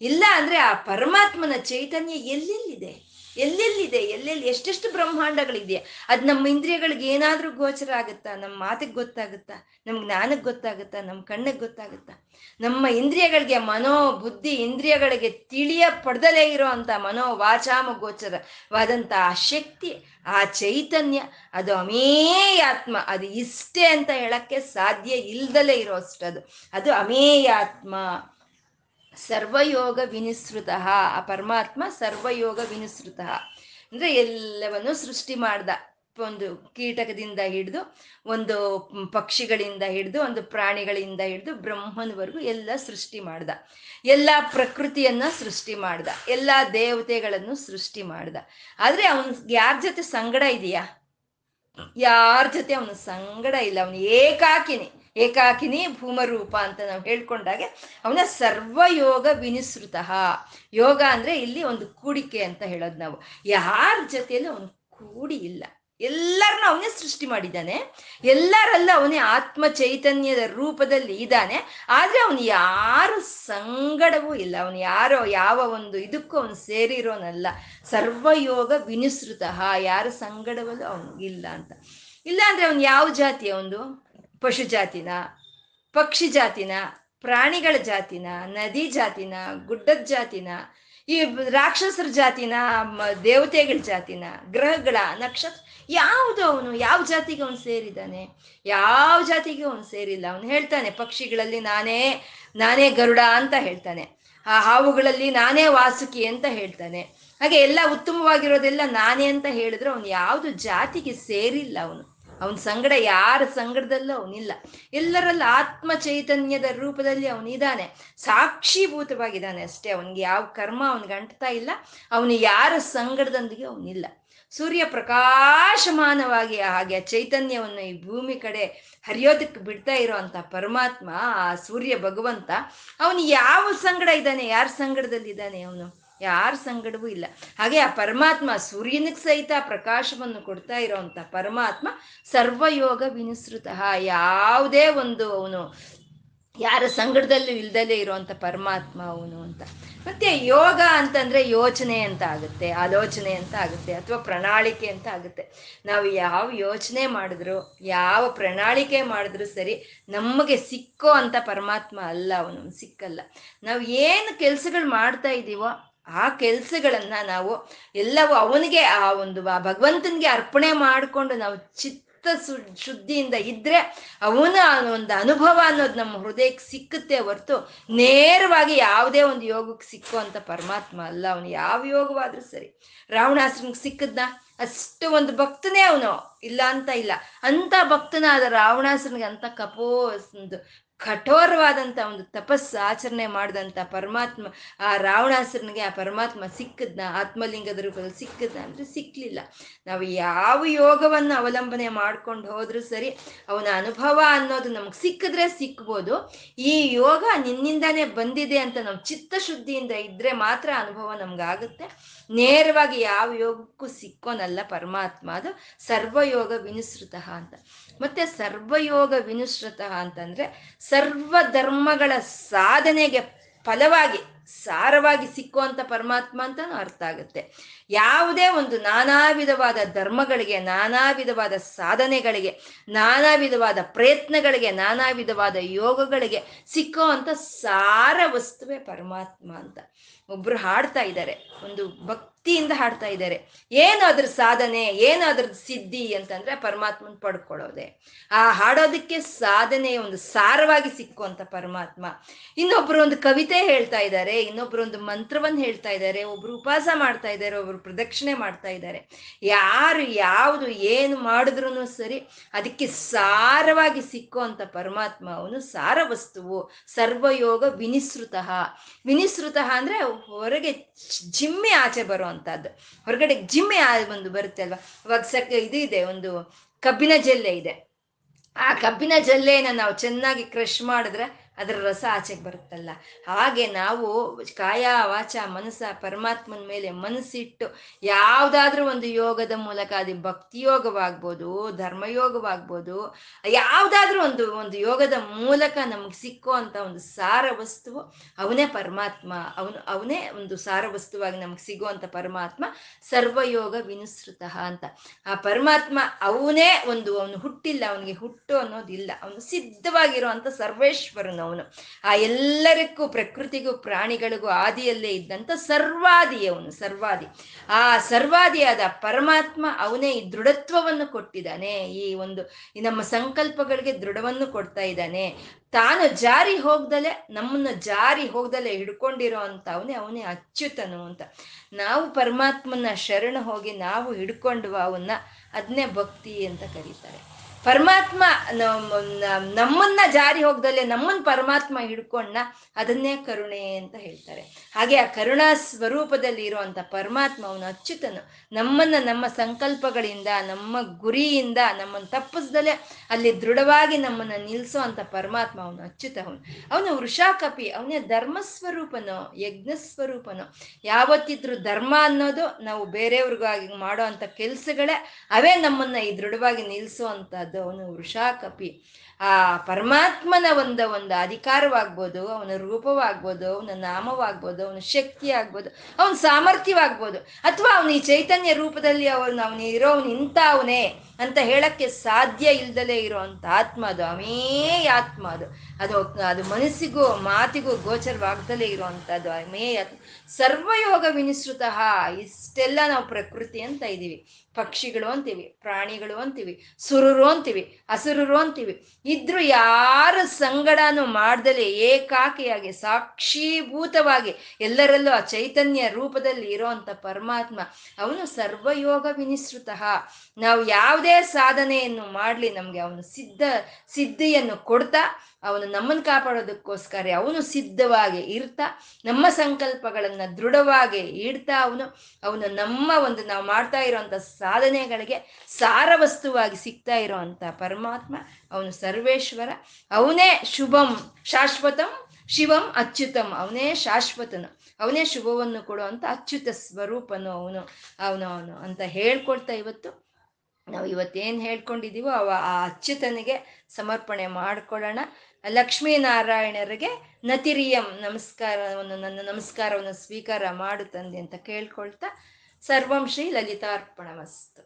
ಇಲ್ಲ ಅಂದ್ರೆ ಆ ಪರಮಾತ್ಮನ ಚೈತನ್ಯ ಎಲ್ಲೆಲ್ಲಿದೆ? ಎಲ್ಲೆಲ್ಲಿದೆ, ಎಲ್ಲೆಲ್ಲಿ, ಎಷ್ಟೆಷ್ಟು ಬ್ರಹ್ಮಾಂಡಗಳಿದೆಯಾ ಅದು ನಮ್ಮ ಇಂದ್ರಿಯಗಳಿಗೆ ಏನಾದರೂ ಗೋಚರ ಆಗುತ್ತಾ ನಮ್ಮ ಮಾತಿಗೆ ಗೊತ್ತಾಗುತ್ತಾ ನಮ್ಮ ಜ್ಞಾನಕ್ಕೆ ಗೊತ್ತಾಗುತ್ತಾ ನಮ್ಮ ಕಣ್ಣಿಗೆ ಗೊತ್ತಾಗುತ್ತಾ. ನಮ್ಮ ಇಂದ್ರಿಯಗಳಿಗೆ ಮನೋ ಬುದ್ಧಿ ಇಂದ್ರಿಯಗಳಿಗೆ ತಿಳಿಯ ಪಡೆದಲೇ ಇರೋ ಅಂತ ಮನೋ ವಾಚಾಮ ಗೋಚರವಾದಂಥ ಆ ಶಕ್ತಿ, ಆ ಚೈತನ್ಯ, ಅದು ಅಮೇಯಾತ್ಮ, ಅದು ಇಷ್ಟೇ ಅಂತ ಹೇಳಕ್ಕೆ ಸಾಧ್ಯ ಇಲ್ದಲೇ ಇರೋ ಅಷ್ಟದು ಅದು ಅಮೇಯಾತ್ಮ. ಸರ್ವಯೋಗ ವಿನಿಸೃತ ಆ ಪರಮಾತ್ಮ ಸರ್ವಯೋಗ ವಿನಿಸೃತ ಅಂದ್ರೆ ಎಲ್ಲವನ್ನು ಸೃಷ್ಟಿ ಮಾಡ್ದ, ಒಂದು ಕೀಟಕದಿಂದ ಹಿಡಿದು, ಒಂದು ಪಕ್ಷಿಗಳಿಂದ ಹಿಡಿದು, ಒಂದು ಪ್ರಾಣಿಗಳಿಂದ ಹಿಡಿದು, ಬ್ರಹ್ಮನವರೆಗೂ ಎಲ್ಲ ಸೃಷ್ಟಿ ಮಾಡ್ದ. ಎಲ್ಲ ಪ್ರಕೃತಿಯನ್ನ ಸೃಷ್ಟಿ ಮಾಡ್ದ, ಎಲ್ಲ ದೇವತೆಗಳನ್ನು ಸೃಷ್ಟಿ ಮಾಡ್ದ. ಆದ್ರೆ ಅವನ್ ಯಾರ ಜೊತೆ ಸಂಗಡ ಇದೆಯಾ? ಯಾರ ಜೊತೆ ಅವನ ಸಂಗಡ ಇಲ್ಲ, ಅವನು ಏಕಾಕಿನಿ. ಏಕಾಕಿನಿ ಭೂಮರೂಪ ಅಂತ ನಾವು ಹೇಳ್ಕೊಂಡಾಗೆ ಅವನ ಸರ್ವಯೋಗ ವಿನಿಸೃತ. ಯೋಗ ಅಂದ್ರೆ ಇಲ್ಲಿ ಒಂದು ಕೂಡಿಕೆ ಅಂತ ಹೇಳೋದು ನಾವು. ಯಾರ ಜೊತೆಯಲ್ಲೂ ಅವನು ಕೂಡಿ ಇಲ್ಲ. ಎಲ್ಲರನ್ನ ಅವನೇ ಸೃಷ್ಟಿ ಮಾಡಿದ್ದಾನೆ. ಎಲ್ಲರಲ್ಲ ಅವನೇ ಆತ್ಮ ಚೈತನ್ಯದ ರೂಪದಲ್ಲಿ ಇದ್ದಾನೆ. ಆದ್ರೆ ಅವನು ಯಾರು ಸಂಗಡವೂ ಇಲ್ಲ. ಅವನು ಯಾರೋ, ಯಾವ ಒಂದು ಇದಕ್ಕೂ ಅವನು ಸೇರಿರೋನಲ್ಲ. ಸರ್ವಯೋಗ ವಿನಿಸೃತ. ಯಾರು ಸಂಗಡವಲ್ಲೂ ಅವನಿಗಿಲ್ಲ ಅಂತ. ಇಲ್ಲ ಅಂದ್ರೆ ಅವನು ಯಾವ ಜಾತಿಯ ಅವನು ಪಶು ಜಾತಿನ ಪಕ್ಷಿ ಜಾತಿನ ಪ್ರಾಣಿಗಳ ಜಾತಿನ, ನದಿ ಜಾತಿನ, ಗುಡ್ಡದ ಜಾತಿನ, ಈ ರಾಕ್ಷಸರ ಜಾತಿನ ದೇವತೆಗಳ ಜಾತಿನ, ಗ್ರಹಗಳ ನಕ್ಷತ್ರ, ಯಾವುದು ಅವನು, ಯಾವ ಜಾತಿಗೆ ಅವನು ಸೇರಿದ್ದಾನೆ? ಯಾವ ಜಾತಿಗೆ ಅವನು ಸೇರಿಲ್ಲ? ಅವನು ಹೇಳ್ತಾನೆ, ಪಕ್ಷಿಗಳಲ್ಲಿ ನಾನೇ ನಾನೇ ಗರುಡ ಅಂತ ಹೇಳ್ತಾನೆ. ಆ ಹಾವುಗಳಲ್ಲಿ ನಾನೇ ವಾಸುಕಿ ಅಂತ ಹೇಳ್ತಾನೆ. ಹಾಗೆ ಎಲ್ಲ ಉತ್ತಮವಾಗಿರೋದೆಲ್ಲ ನಾನೇ ಅಂತ ಹೇಳಿದ್ರೆ ಅವನು ಯಾವುದು ಜಾತಿಗೆ ಸೇರಿಲ್ಲ ಅವನು. ಅವನ ಸಂಗಡ ಯಾರ ಸಂಗಡದಲ್ಲೂ ಅವನಿಲ್ಲ. ಎಲ್ಲರಲ್ಲ ಆತ್ಮ ಚೈತನ್ಯದ ರೂಪದಲ್ಲಿ ಅವನಿದ್ದಾನೆ. ಸಾಕ್ಷೀಭೂತವಾಗಿದ್ದಾನೆ ಅಷ್ಟೇ. ಅವನಿಗೆ ಯಾವ ಕರ್ಮ ಅವನಿಗೆ ಅಂಟ್ತಾ ಇಲ್ಲ. ಅವನು ಯಾರ ಸಂಗಡದೊಂದಿಗೆ ಅವನಿಲ್ಲ. ಸೂರ್ಯ ಪ್ರಕಾಶಮಾನವಾಗಿ ಹಾಗೆ ಚೈತನ್ಯವನ್ನು ಈ ಭೂಮಿ ಕಡೆ ಹರಿಯೋದಕ್ಕೆ ಬಿಡ್ತಾ ಇರುವಂತ ಪರಮಾತ್ಮ, ಆ ಸೂರ್ಯ ಭಗವಂತ, ಅವನು ಯಾವ ಸಂಗಡ ಇದ್ದಾನೆ, ಯಾರ ಸಂಗಡದಲ್ಲಿದ್ದಾನೆ ಅವನು? ಯಾರ ಸಂಗಡವೂ ಇಲ್ಲ. ಹಾಗೆ ಆ ಪರಮಾತ್ಮ ಸೂರ್ಯನಿಗೆ ಸಹಿತ ಪ್ರಕಾಶವನ್ನು ಕೊಡ್ತಾ ಇರೋವಂಥ ಪರಮಾತ್ಮ ಸರ್ವಯೋಗ ವಿನಿಸೃತ. ಯಾವುದೇ ಒಂದು ಅವನು ಯಾರ ಸಂಗಡದಲ್ಲೂ ಇಲ್ದಲೇ ಇರುವಂತ ಪರಮಾತ್ಮ ಅವನು ಅಂತ. ಮತ್ತೆ ಯೋಗ ಅಂತಂದ್ರೆ ಯೋಚನೆ ಅಂತ ಆಗುತ್ತೆ, ಆಲೋಚನೆ ಅಂತ ಆಗುತ್ತೆ, ಅಥವಾ ಪ್ರಣಾಳಿಕೆ ಅಂತ ಆಗುತ್ತೆ. ನಾವು ಯಾವ ಯೋಚನೆ ಮಾಡಿದ್ರು, ಯಾವ ಪ್ರಣಾಳಿಕೆ ಮಾಡಿದ್ರು ಸರಿ ನಮಗೆ ಸಿಕ್ಕೋ ಅಂತ ಪರಮಾತ್ಮ ಅಲ್ಲ ಅವನು, ಸಿಕ್ಕಲ್ಲ. ನಾವು ಏನು ಕೆಲಸಗಳು ಮಾಡ್ತಾ ಇದ್ದೀವೋ ಆ ಕೆಲಸಗಳನ್ನ ನಾವು ಎಲ್ಲವೂ ಅವನಿಗೆ ಆ ಒಂದು ಭಗವಂತನಿಗೆ ಅರ್ಪಣೆ ಮಾಡಿಕೊಂಡು ನಾವು ಚಿತ್ತ ಶುದ್ಧಿಯಿಂದ ಇದ್ರೆ ಅವನ ಒಂದು ಅನುಭವ ಅನ್ನೋದು ನಮ್ಮ ಹೃದಯಕ್ಕೆ ಸಿಕ್ಕುತ್ತೆ ಹೊರ್ತು ನೇರವಾಗಿ ಯಾವುದೇ ಒಂದು ಯೋಗಕ್ಕೆ ಸಿಕ್ಕೋ ಅಂತ ಪರಮಾತ್ಮ ಅಲ್ಲ ಅವನು. ಯಾವ ಯೋಗವಾದ್ರೂ ಸರಿ. ರಾವಣಾಸ್ರನಿಗೆ ಸಿಕ್ಕದ್ನ? ಅಷ್ಟು ಒಂದು ಭಕ್ತನೇ ಅವನು. ಇಲ್ಲ ಅಂತ ಇಲ್ಲ. ಅಂತ ಭಕ್ತನಾದ ರಾವಣಾಸ್ರನಿಗೆ ಅಂತ ಕಪೋ ಕಠೋರವಾದಂಥ ಒಂದು ತಪಸ್ಸು ಆಚರಣೆ ಮಾಡಿದಂಥ ಪರಮಾತ್ಮ, ಆ ರಾವಣಾಸುರನಿಗೆ ಆ ಪರಮಾತ್ಮ ಸಿಕ್ಕದ್ನ, ಆತ್ಮಲಿಂಗದ ರೂಪದಲ್ಲಿ ಸಿಕ್ಕದ್ನ ಅಂದರೆ ಸಿಕ್ಕಲಿಲ್ಲ ನಾವು ಯಾವ ಯೋಗವನ್ನು ಅವಲಂಬನೆ ಮಾಡ್ಕೊಂಡು ಹೋದ್ರೂ ಸರಿ ಅವನ ಅನುಭವ ಅನ್ನೋದು ನಮ್ಗೆ ಸಿಕ್ಕಿದ್ರೆ ಸಿಕ್ಬೋದು. ಈ ಯೋಗ ನಿನ್ನಿಂದಾನೇ ಬಂದಿದೆ ಅಂತ ನಾವು ಚಿತ್ತಶುದ್ಧಿಯಿಂದ ಇದ್ರೆ ಮಾತ್ರ ಅನುಭವ ನಮ್ಗಾಗುತ್ತೆ. ನೇರವಾಗಿ ಯಾವ ಯೋಗಕ್ಕೂ ಸಿಕ್ಕೋನಲ್ಲ ಪರಮಾತ್ಮ. ಅದು ಸರ್ವಯೋಗ ವಿನುಸೃತ ಅಂತ. ಮತ್ತೆ ಸರ್ವಯೋಗ ವಿನುಶ್ರತ ಅಂತಂದ್ರೆ ಸರ್ವ ಧರ್ಮಗಳ ಸಾಧನೆಗೆ ಫಲವಾಗಿ, ಸಾರವಾಗಿ ಸಿಕ್ಕುವಂಥ ಪರಮಾತ್ಮ ಅಂತ ಅರ್ಥ ಆಗುತ್ತೆ. ಯಾವುದೇ ಒಂದು ನಾನಾ ವಿಧವಾದ ಧರ್ಮಗಳಿಗೆ, ನಾನಾ ವಿಧವಾದ ಸಾಧನೆಗಳಿಗೆ, ನಾನಾ ವಿಧವಾದ ಪ್ರಯತ್ನಗಳಿಗೆ, ನಾನಾ ವಿಧವಾದ ಯೋಗಗಳಿಗೆ ಸಿಕ್ಕೋ ಅಂತ ಸಾರ ವಸ್ತುವೇ ಪರಮಾತ್ಮ ಅಂತ. ಒಬ್ರು ಹಾಡ್ತಾ ಇದ್ದಾರೆ, ಒಂದು ಭಕ್ತಿಯಿಂದ ಹಾಡ್ತಾ ಇದ್ದಾರೆ. ಏನು ಅದ್ರ ಸಾಧನೆ, ಏನಾದ್ರ ಸಿದ್ಧಿ ಅಂತಂದ್ರೆ ಪರಮಾತ್ಮನ್ ಪಡ್ಕೊಳ್ಳೋದೆ. ಆ ಹಾಡೋದಕ್ಕೆ ಸಾಧನೆ ಒಂದು ಸಾರವಾಗಿ ಸಿಕ್ಕುವಂತ ಪರಮಾತ್ಮ. ಇನ್ನೊಬ್ರು ಒಂದು ಕವಿತೆ ಹೇಳ್ತಾ ಇದ್ದಾರೆ, ಇನ್ನೊಬ್ರು ಒಂದು ಮಂತ್ರವನ್ನ ಹೇಳ್ತಾ ಇದ್ದಾರೆ, ಒಬ್ರು ಉಪವಾಸ ಮಾಡ್ತಾ ಇದ್ದಾರೆ, ಒಬ್ರು ಪ್ರದಕ್ಷಿಣೆ ಮಾಡ್ತಾ ಇದ್ದಾರೆ. ಯಾರು ಯಾವುದು ಏನು ಮಾಡಿದ್ರು ಸರಿ ಅದಕ್ಕೆ ಸಾರವಾಗಿ ಸಿಕ್ಕುವಂತ ಪರಮಾತ್ಮ ಅವನು ಸಾರ ವಸ್ತುವು, ಸರ್ವಯೋಗ ವಿನಿಸೃತ. ವಿನಿಸೃತ ಅಂದ್ರೆ ಹೊರಗೆ ಜಿಮ್ಮೆ ಆಚೆ ಬರುವಂತಹದ್ದು ಹೊರಗಡೆ ಜಿಮ್ಮೆ ಒಂದು ಬರುತ್ತೆ ಅಲ್ವಾ? ಇವಾಗ ಸಕ್ ಇದು ಇದೆ, ಒಂದು ಕಬ್ಬಿನ ಜಲ್ಲೆ ಇದೆ. ಆ ಕಬ್ಬಿನ ಜಲ್ಲೆನ ನಾವು ಚೆನ್ನಾಗಿ ಕ್ರಶ್ ಮಾಡಿದ್ರೆ ಅದರ ರಸ ಆಚೆಗೆ ಬರುತ್ತಲ್ಲ. ಹಾಗೆ ನಾವು ಕಾಯ, ವಾಚ, ಮನಸ್ಸ, ಪರಮಾತ್ಮನ ಮೇಲೆ ಮನಸ್ಸಿಟ್ಟು ಯಾವುದಾದ್ರೂ ಒಂದು ಯೋಗದ ಮೂಲಕ ಅದು ಭಕ್ತಿ ಯೋಗವಾಗ್ಬೋದು ಧರ್ಮಯೋಗವಾಗ್ಬೋದು, ಯಾವುದಾದ್ರೂ ಒಂದು ಒಂದು ಯೋಗದ ಮೂಲಕ ನಮಗೆ ಸಿಕ್ಕೋ ಅಂತ ಒಂದು ಸಾರ ವಸ್ತುವು ಅವನೇ ಪರಮಾತ್ಮ. ಅವನು, ಅವನೇ ಒಂದು ಸಾರ ವಸ್ತುವಾಗಿ ನಮ್ಗೆ ಸಿಗುವಂಥ ಪರಮಾತ್ಮ ಸರ್ವಯೋಗ ವಿನುಸೃತ ಅಂತ. ಆ ಪರಮಾತ್ಮ ಅವನೇ ಒಂದು, ಅವನು ಹುಟ್ಟಿಲ್ಲ, ಅವನಿಗೆ ಹುಟ್ಟು ಅನ್ನೋದಿಲ್ಲ. ಅವನು ಸಿದ್ಧವಾಗಿರುವಂಥ ಸರ್ವೇಶ್ವರನು. ಅವನು. ಆ ಎಲ್ಲರಿಗೂ, ಪ್ರಕೃತಿಗೂ, ಪ್ರಾಣಿಗಳಿಗೂ ಆದಿಯಲ್ಲೇ ಇದ್ದಂತ ಸರ್ವಾದಿ ಅವನು, ಸರ್ವಾದಿ. ಆ ಸರ್ವಾದಿಯಾದ ಪರಮಾತ್ಮ ಅವನೇ ಈ ದೃಢತ್ವವನ್ನು ಕೊಟ್ಟಿದ್ದಾನೆ. ಈ ಒಂದು ನಮ್ಮ ಸಂಕಲ್ಪಗಳಿಗೆ ದೃಢವನ್ನು ಕೊಡ್ತಾ ಇದ್ದಾನೆ. ತಾನು ಜಾರಿ ಹೋಗ್ದಲೆ, ನಮ್ಮನ್ನ ಜಾರಿ ಹೋಗ್ದಲೆ ಹಿಡ್ಕೊಂಡಿರೋ ಅಂತ ಅವನೇ ಅವನೇ ಅಚ್ಯುತನು ಅಂತ. ನಾವು ಪರಮಾತ್ಮನ ಶರಣ ಹೋಗಿ ನಾವು ಹಿಡ್ಕೊಂಡು ಅವನ್ನ ಅದನ್ನೇ ಭಕ್ತಿ ಅಂತ ಕರೀತಾರೆ. ಪರಮಾತ್ಮ ನಮ್ಮನ್ನ ಜಾರಿ ಹೋಗ್ದಲ್ಲೇ ನಮ್ಮನ್ನ ಪರಮಾತ್ಮ ಹಿಡ್ಕೊಂಡ ಅದನ್ನೇ ಕರುಣೆ ಅಂತ ಹೇಳ್ತಾರೆ. ಹಾಗೆ ಆ ಕರುಣಾ ಸ್ವರೂಪದಲ್ಲಿ ಇರುವಂತ ಪರಮಾತ್ಮ ಅವನು ಅಚ್ಯುತನು ನಮ್ಮನ್ನ ನಮ್ಮ ಸಂಕಲ್ಪಗಳಿಂದ, ನಮ್ಮ ಗುರಿಯಿಂದ ನಮ್ಮನ್ನು ತಪ್ಪಿಸ್ದಲೆ ಅಲ್ಲಿ ದೃಢವಾಗಿ ನಮ್ಮನ್ನ ನಿಲ್ಸೋ ಅಂತ ಪರಮಾತ್ಮ ಅವನು ಅಚ್ಯುತ ಅವನು ಅವನು ವೃಷಾಕಪಿ, ಅವನೇ ಧರ್ಮ ಸ್ವರೂಪನು ಯಜ್ಞ ಸ್ವರೂಪನು ಯಾವತ್ತಿದ್ರು ಧರ್ಮ ಅನ್ನೋದು ನಾವು ಬೇರೆಯವ್ರಿಗಾಗಿ ಮಾಡೋ ಅಂತ ಕೆಲ್ಸಗಳೇ ಅವೇ ನಮ್ಮನ್ನ ಈ ದೃಢವಾಗಿ ನಿಲ್ಸೋ ಅಂತದ್ದು ಅವನು ವೃಷಾಕಪಿ. ಆ ಪರಮಾತ್ಮನ ಒಂದು ಒಂದು ಅಧಿಕಾರವಾಗ್ಬೋದು, ಅವನ ರೂಪವಾಗ್ಬೋದು, ಅವನ ನಾಮವಾಗ್ಬೋದು, ಅವನ ಶಕ್ತಿ ಆಗ್ಬೋದು ಅವನ ಸಾಮರ್ಥ್ಯವಾಗ್ಬೋದು. ಅಥವಾ ಅವನ ಈ ಚೈತನ್ಯ ರೂಪದಲ್ಲಿ ಅವನು ಅವನು ಇರೋ ಇಂಥ ಅವನೇ ಅಂತ ಹೇಳಕ್ಕೆ ಸಾಧ್ಯ ಇಲ್ದಲೇ ಇರೋವಂಥ ಆತ್ಮ ಅದು ಅವೇ ಆತ್ಮ ಅದು. ಅದು ಅದು ಮನಸ್ಸಿಗೂ, ಮಾತಿಗೂ ಗೋಚರವಾಗ್ದಲೇ ಇರುವಂಥದ್ದು ಅವೇ ಆತ್ಮ. ಸರ್ವಯೋಗ ವಿನಿಸೃತಃ ಇಷ್ಟೆಲ್ಲ ನಾವು ಪ್ರಕೃತಿ ಅಂತ ಇದ್ದೀವಿ. ಪಕ್ಷಿಗಳು ಅಂತೀವಿ, ಪ್ರಾಣಿಗಳು ಅಂತೀವಿ, ಸುರರು ಅಂತೀವಿ, ಹಸುರರು ಅಂತೀವಿ. ಇದ್ರು ಯಾರು ಸಂಗಡನು ಮಾಡ್ದಲೆ ಏಕಾಕಿಯಾಗಿ, ಸಾಕ್ಷೀಭೂತವಾಗಿ ಎಲ್ಲರಲ್ಲೂ ಆ ಚೈತನ್ಯ ರೂಪದಲ್ಲಿ ಇರೋಂಥ ಪರಮಾತ್ಮ, ಅವನು ಸರ್ವಯೋಗ ವಿನಿಸೃತ ನಾವು ಯಾವುದೇ ಸಾಧನೆಯನ್ನು ಮಾಡಲಿ, ನಮಗೆ ಅವನು ಸಿದ್ಧ, ಸಿದ್ಧಿಯನ್ನು ಕೊಡ್ತಾ, ಅವನು ನಮ್ಮನ್ನು ಕಾಪಾಡೋದಕ್ಕೋಸ್ಕರ ಅವನು ಸಿದ್ಧವಾಗಿ ಇರ್ತಾ, ನಮ್ಮ ಸಂಕಲ್ಪಗಳನ್ನು ದೃಢವಾಗಿ ಇಡ್ತಾ ಅವನು. ಅವನು ನಮ್ಮ ಒಂದು ನಾವು ಮಾಡ್ತಾ ಇರೋಂಥ ಸಾಧನೆಗಳಿಗೆ ಸಾರವಸ್ತುವಾಗಿ ಸಿಗ್ತಾ ಇರೋವಂಥ ಪರಮಾತ್ಮ, ಅವನು ಸರ್ವೇಶ್ವರ, ಅವನೇ ಶುಭಂ, ಶಾಶ್ವತಂ, ಶಿವಂ ಅಚ್ಯುತಂ, ಅವನೇ ಶಾಶ್ವತನು, ಅವನೇ ಶುಭವನ್ನು ಕೊಡುವಂಥ ಅಚ್ಯುತ ಸ್ವರೂಪನು ಅವನು ಅವನು ಅವನು ಅಂತ ಹೇಳ್ಕೊಳ್ತಾ ಇವತ್ತು. ನಾವು ಇವತ್ತೇನು ಹೇಳ್ಕೊಂಡಿದ್ದೀವೋ ಅವ ಆ ಅಚ್ಯುತನಿಗೆ ಸಮರ್ಪಣೆ ಮಾಡಿಕೊಳ್ಳೋಣ. ಲಕ್ಷ್ಮೀನಾರಾಯಣರಿಗೆ ನತಿರಿಯಂ ನಮಸ್ಕಾರವನ್ನು, ನನ್ನ ನಮಸ್ಕಾರವನ್ನು ಸ್ವೀಕಾರ ಮಾಡು ತಂದೆ ಅಂತ ಕೇಳ್ಕೊಳ್ತಾ ಸರ್ವಂ ಶ್ರೀ ಲಲಿತಾರ್ಪಣಮಸ್ತು